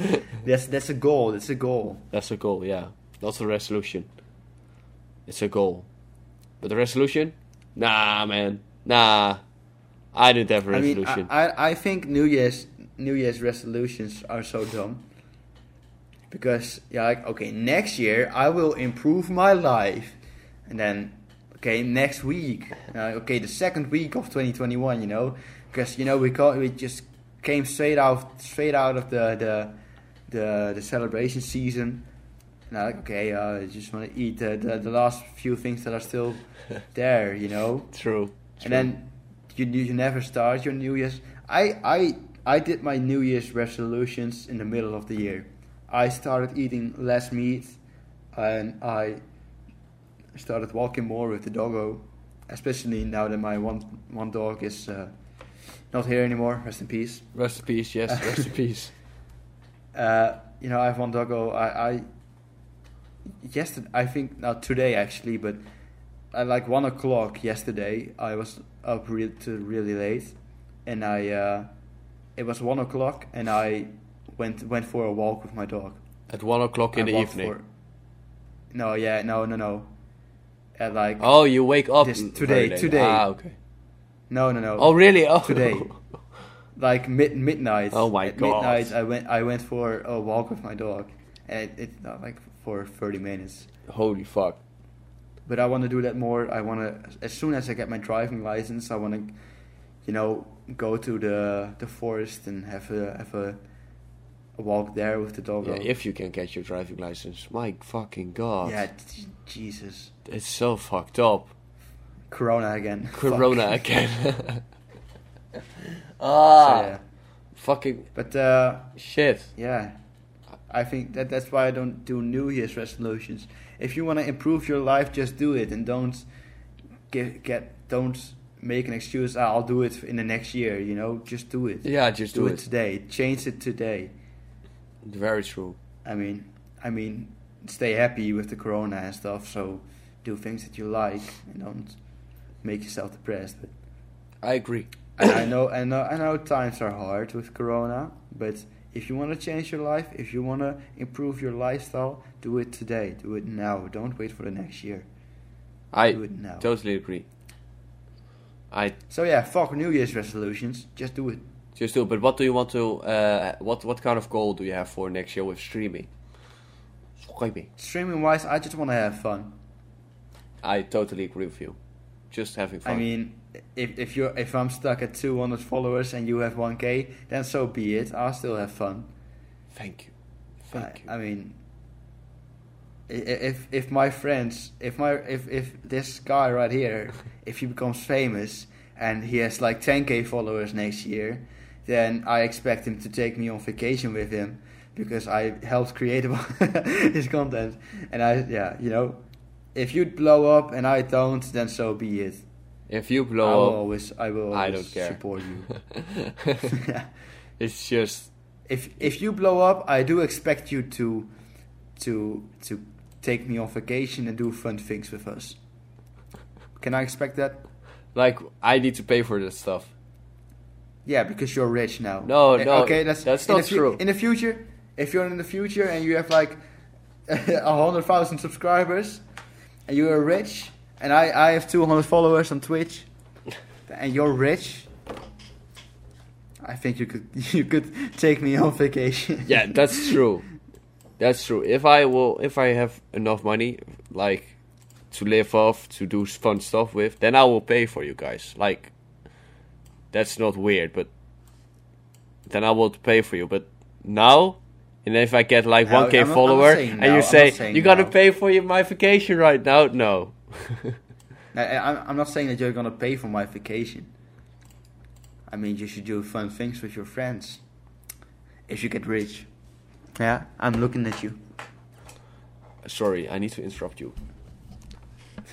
that's that's a goal. That's a goal. That's a goal, yeah. that's a resolution. It's a goal. But the resolution? Nah, man. Nah. I didn't have a I mean, resolution. I, I I think New Year's New Year's resolutions are so dumb. Because yeah, like okay, next year I will improve my life, and then okay, next week, uh, okay, the second week of 2021, you know, because you know we call, we just came straight out straight out of the the the, the celebration season. And I like okay, uh, I just want to eat the, the the last few things that are still there, you know. True. And then you you never start your New Year's. I I I did my New Year's resolutions in the middle of the year. I started eating less meat, and I started walking more with the doggo, especially now that my one one dog is uh, not here anymore. Rest in peace. Rest in peace. Yes, rest in peace. Uh, you know, I have one doggo. I, I yesterday, I think not today actually, but at like one o'clock yesterday, I was up re- to really late, and I uh, it was one o'clock, and I went went for a walk with my dog. At one o'clock in I the evening. for- no, yeah, no, no, no. At like Oh, you wake up This- today- today. Ah, okay. no, no, no. Oh, really? Oh, Today. like mid midnight. Oh my At God. Midnight, I went I went for a walk with my dog, and it, it uh, like for thirty minutes. Holy fuck. But I want to do that more. I want to as soon as I get my driving license, I want to, you know, go to the the forest and have a have a walk there with the dog. Yeah, if you can get your driving license. My fucking god. yeah, j- Jesus, It's so fucked up. Corona again. Corona Fuck. again. So, ah, yeah. fucking But uh, shit. Yeah, I think that that's why I don't do New Year's resolutions. If you want to improve your life, just do it, and don't get get don't make an excuse. "Ah, I'll do it in the next year. You know, just do it. Yeah, just do, do it. it. today. Change it today. Very true. I mean, I mean, stay happy with the Corona and stuff. So do things that you like, and don't make yourself depressed. But I agree. and I know, I know, I know times are hard with Corona, but if you want to change your life, if you want to improve your lifestyle, do it today. Do it now. Don't wait for the next year. do I it now. totally agree. I So yeah, fuck New Year's resolutions. Just do it. Just do. But what do you want to? Uh, what what kind of goal do you have for next year with streaming? Streaming. Streaming wise, I just want to have fun. I totally agree with you. Just having fun. I mean, if if you if I'm stuck at 200 followers and you have 1k, then so be it. I'll still have fun. thank you, thank I, you. I mean, if if my friends, if my if if this guy right here, if he becomes famous and he has like 10k followers next year, then I expect him to take me on vacation with him because I helped create his content. And I yeah, you know, if you blow up and I don't, then so be it. if you I will blow up, always I will I always don't care. support you. it's just if if you blow up, I do expect you to to to take me on vacation and do fun things with us. Can I expect that? like I need to pay for this stuff. Yeah, because you're rich now. No, Eh, no, Okay, that's that's not fu- true. In the future, if you're in the future and you have like a hundred thousand subscribers, and you are rich, and I I have two hundred followers on Twitch, and you're rich. I think you could you could take me on vacation. Yeah, that's true. That's true. If I will, if I have enough money, like to live off, to do fun stuff with, then I will pay for you guys. Like, that's not weird, but then I will pay for you. But now, and if I get like No, one k I'm not- not follower, and now, you say you gotta now. pay for your, my vacation right now, no. I, I'm not saying that you're gonna pay for my vacation. I mean, you should do fun things with your friends. If you get rich. Yeah, I'm looking at you. Sorry, I need to interrupt you.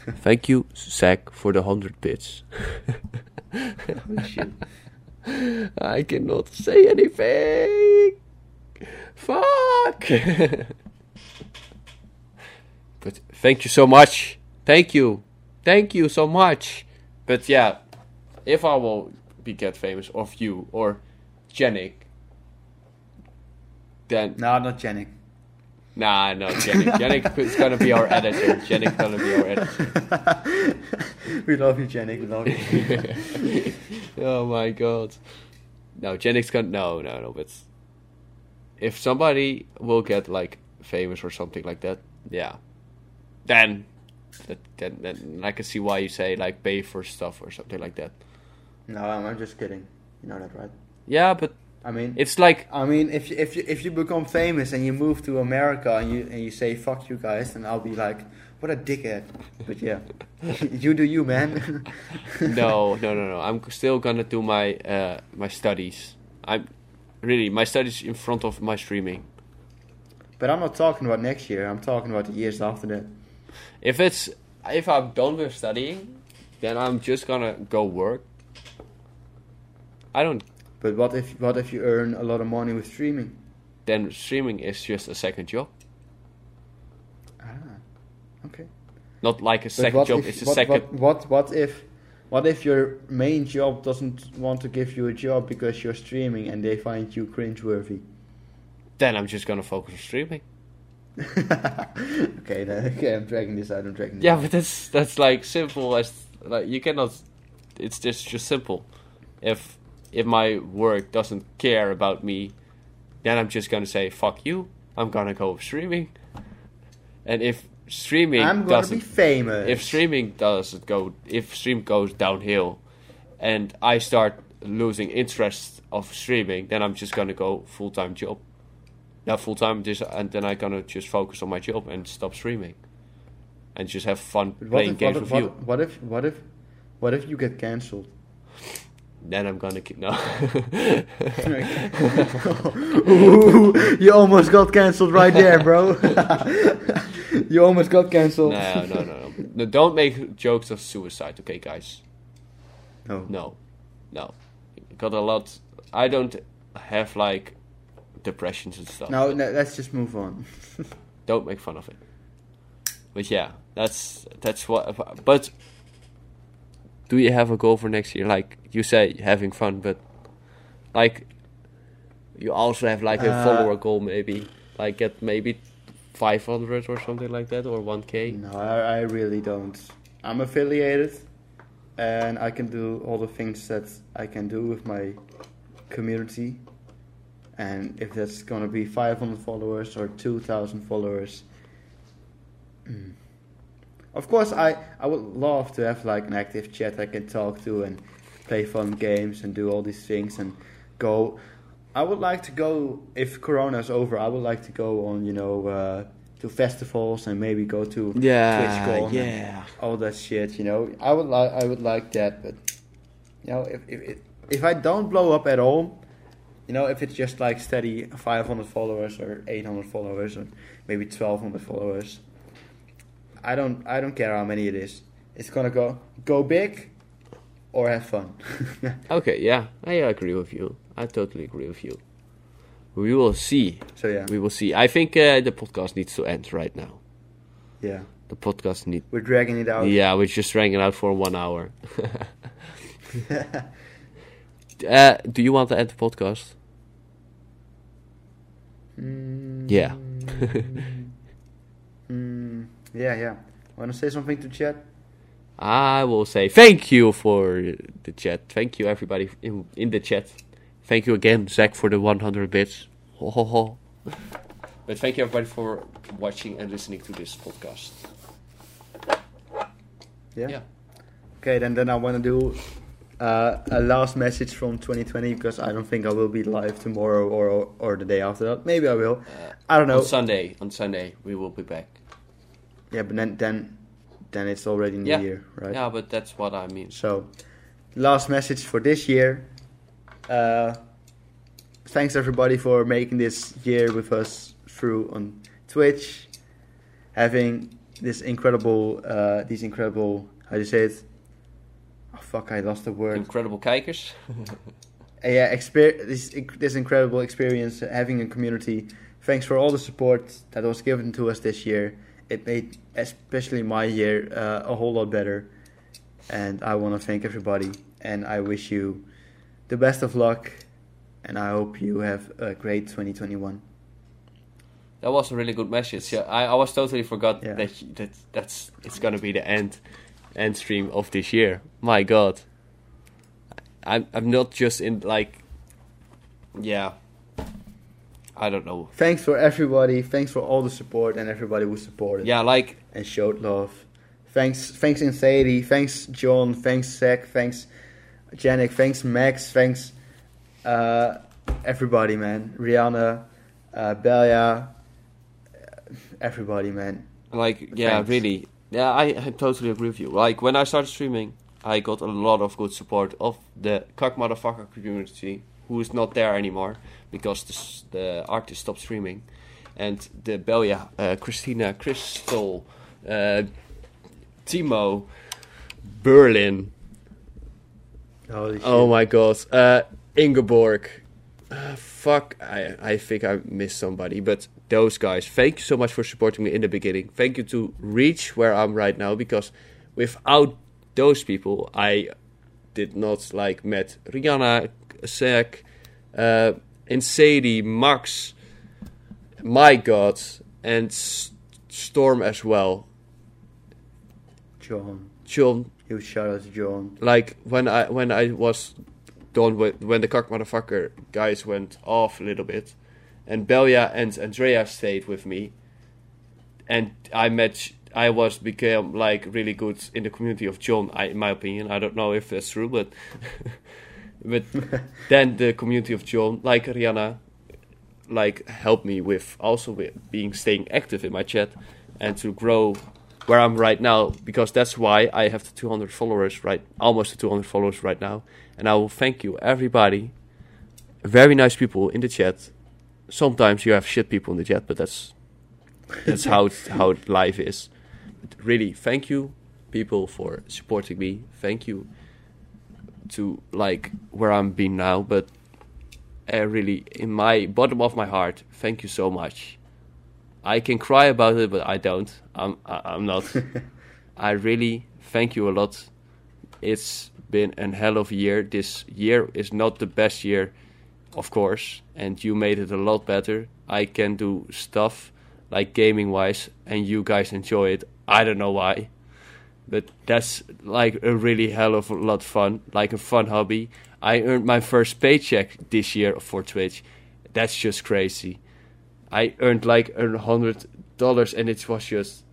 Thank you, Zach, for the hundred bits. I cannot say anything. Fuck. but thank you so much. Thank you. Thank you so much. But yeah, if I will be get famous of you or Janik, then No, not Janik. Nah, no Janik. Janik is gonna be our editor. Janik's gonna be our editor. we love you, Janik. We love you. oh my god. No, Janik's gonna no, no, no. But if somebody will get like famous or something like that, yeah, then that, then, then I can see why you say like pay for stuff or something like that. no, I'm, I'm just kidding. You know that, right? Yeah, but I mean, it's like I mean, if you, if you, if you become famous and you move to America and you and you say fuck you guys, then I'll be like, what a dickhead. But yeah, you do you, man. no, no, no, no. I'm still gonna do my uh, my studies. I'm really, my studies in front of my streaming. But I'm not talking about next year. I'm talking about the years after that. If it's if I'm done with studying, then I'm just gonna go work. I don't. But what if what if you earn a lot of money with streaming? Then streaming is just a second job, Ah, okay. not like a second job. if- It's a what, second. What, what what if what if your main job doesn't want to give you a job because you're streaming and they find you cringeworthy? Then I'm just gonna focus on streaming. okay, then, okay, I'm dragging this out. I'm dragging this Yeah, out. but that's that's like simple as like you cannot. It's just just simple. If if my work doesn't care about me, then I'm just gonna say fuck you. I'm gonna go streaming. And if streaming I'm gonna doesn't, be famous. if streaming doesn't go, if stream goes downhill, and I start losing interest of streaming, then I'm just gonna go full time job. Not full time, just and then I'm gonna just focus on my job and stop streaming, and just have fun playing if, games what, with if, you. what, what if what if what if you get cancelled? Then I'm gonna keep no. Ooh, you almost got cancelled right there, bro. you almost got cancelled. no, no, no, no. No, Don't make jokes of suicide, okay, guys. No. No, no. Got a lot. I don't have like depressions and stuff. No, no, let's just move on. Don't make fun of it. But yeah, that's that's what. But do you have a goal for next year? Like you say, having fun, but like you also have like a Uh, follower goal, maybe like get maybe five hundred or something like that, or one k. No, I, I really don't. I'm affiliated, and I can do all the things that I can do with my community. And if that's gonna be 500 followers or 2,000 followers, mm. Of course I I would love to have like an active chat I can talk to and play fun games and do all these things and go. I would like to go if Corona's over. I would like to go on you know uh, to festivals and maybe go to TwitchCon and yeah. all that shit. You know, I would like I would like that, but you know, if if if I don't blow up at all, you know, if it's just like steady 500 followers or 800 followers or maybe 1200 followers, I don't I don't care how many it is. It's gonna go go big or have fun. Okay, yeah, I agree with you. I totally agree with you. We will see. so yeah, We will see. I think uh, the podcast needs to end right now. yeah, The podcast need. we're dragging it out. Yeah, we're just dragging it out for one hour. uh, do you want to end the podcast? Mm, Yeah. yeah, yeah. Want to say something to chat? I will say thank you for the chat. Thank you everybody in in the chat. Thank you again, Zach, for the 100 bits. Ho, ho, ho. But thank you everybody for watching and listening to this podcast. Yeah. Yeah. Okay, then then I want to do uh, a last message from 2020 because I don't think I will be live tomorrow or or the day after that. Maybe I will. I don't know. On Sunday, on Sunday we will be back. Yeah, but then then then it's already New Yeah. Year, right? Yeah, but that's what I mean. So, last message for this year. Uh, thanks everybody for making this year with us through on Twitch, having this incredible, uh, these incredible, how do you say it? Oh fuck, I lost the word. Incredible kijkers. Uh, yeah, exper- this this incredible experience having a community. Thanks for all the support that was given to us this year. It made especially my year uh, a whole lot better, and I want to thank everybody. And I wish you the best of luck, and I hope you have a great 2021. That was a really good message. Yeah, I, I was totally forgot Yeah. that that that's it's gonna be the end end stream of this year. My God, I'm I'm not just in like, yeah, I don't know. Thanks for everybody. Thanks for all the support and everybody who supported. Yeah, like and showed love. Thanks, thanks Insanity, thanks John, thanks Zach, thanks Janik, thanks Max, thanks uh, everybody, man. Rihanna, uh, Belia, everybody, man. like yeah, Thanks. really. Yeah, I, I totally agree with you. Like when I started streaming, I got a lot of good support of the cock motherfucker community. who is not there anymore because the, the artist stopped streaming, and the Belia, uh, Christina, Crystal, uh, Timo, Berlin. Holy shit. Oh my god, uh, Ingeborg. Uh, fuck, I I think I missed somebody, but those guys. Thank you so much for supporting me in the beginning. Thank you to reach where I'm right now because without those people, I did not like met Rihanna, Zach, uh, and Sadie, Max, my God, and S- Storm as well. John. John, Huge shout out to John. like when I when I was done with when the cock motherfucker guys went off a little bit, and Belia and Andrea stayed with me, and I met I was became like really good in the community of John. I, in my opinion, I don't know if that's true, but but then the community of John, like Rihanna, like helped me with also with being staying active in my chat and to grow where I'm right now because that's why I have the 200 followers right almost the 200 followers right now. And I will thank you everybody. Very nice people in the chat. Sometimes you have shit people in the chat but that's that's how how life is. But really thank you people for supporting me. Thank you to like where I'm being now but uh, really in my bottom of my heart thank you so much. I can cry about it but i don't. I'm I, i'm not. I really thank you a lot. It's been a hell of a year. This year is not the best year of course and you made it a lot better. I can do stuff like gaming wise and you guys enjoy it. I don't know why but that's like a really hell of a lot fun, like a fun hobby. I earned my first paycheck this year for Twitch. That's just crazy. I earned like a hundred dollars, and it was just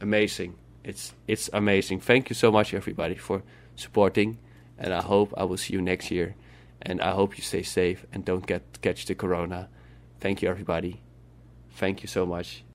amazing. It's it's amazing. Thank you so much, everybody, for supporting, and I hope I will see you next year. And I hope you stay safe and don't get catch the corona. Thank you, everybody. Thank you so much.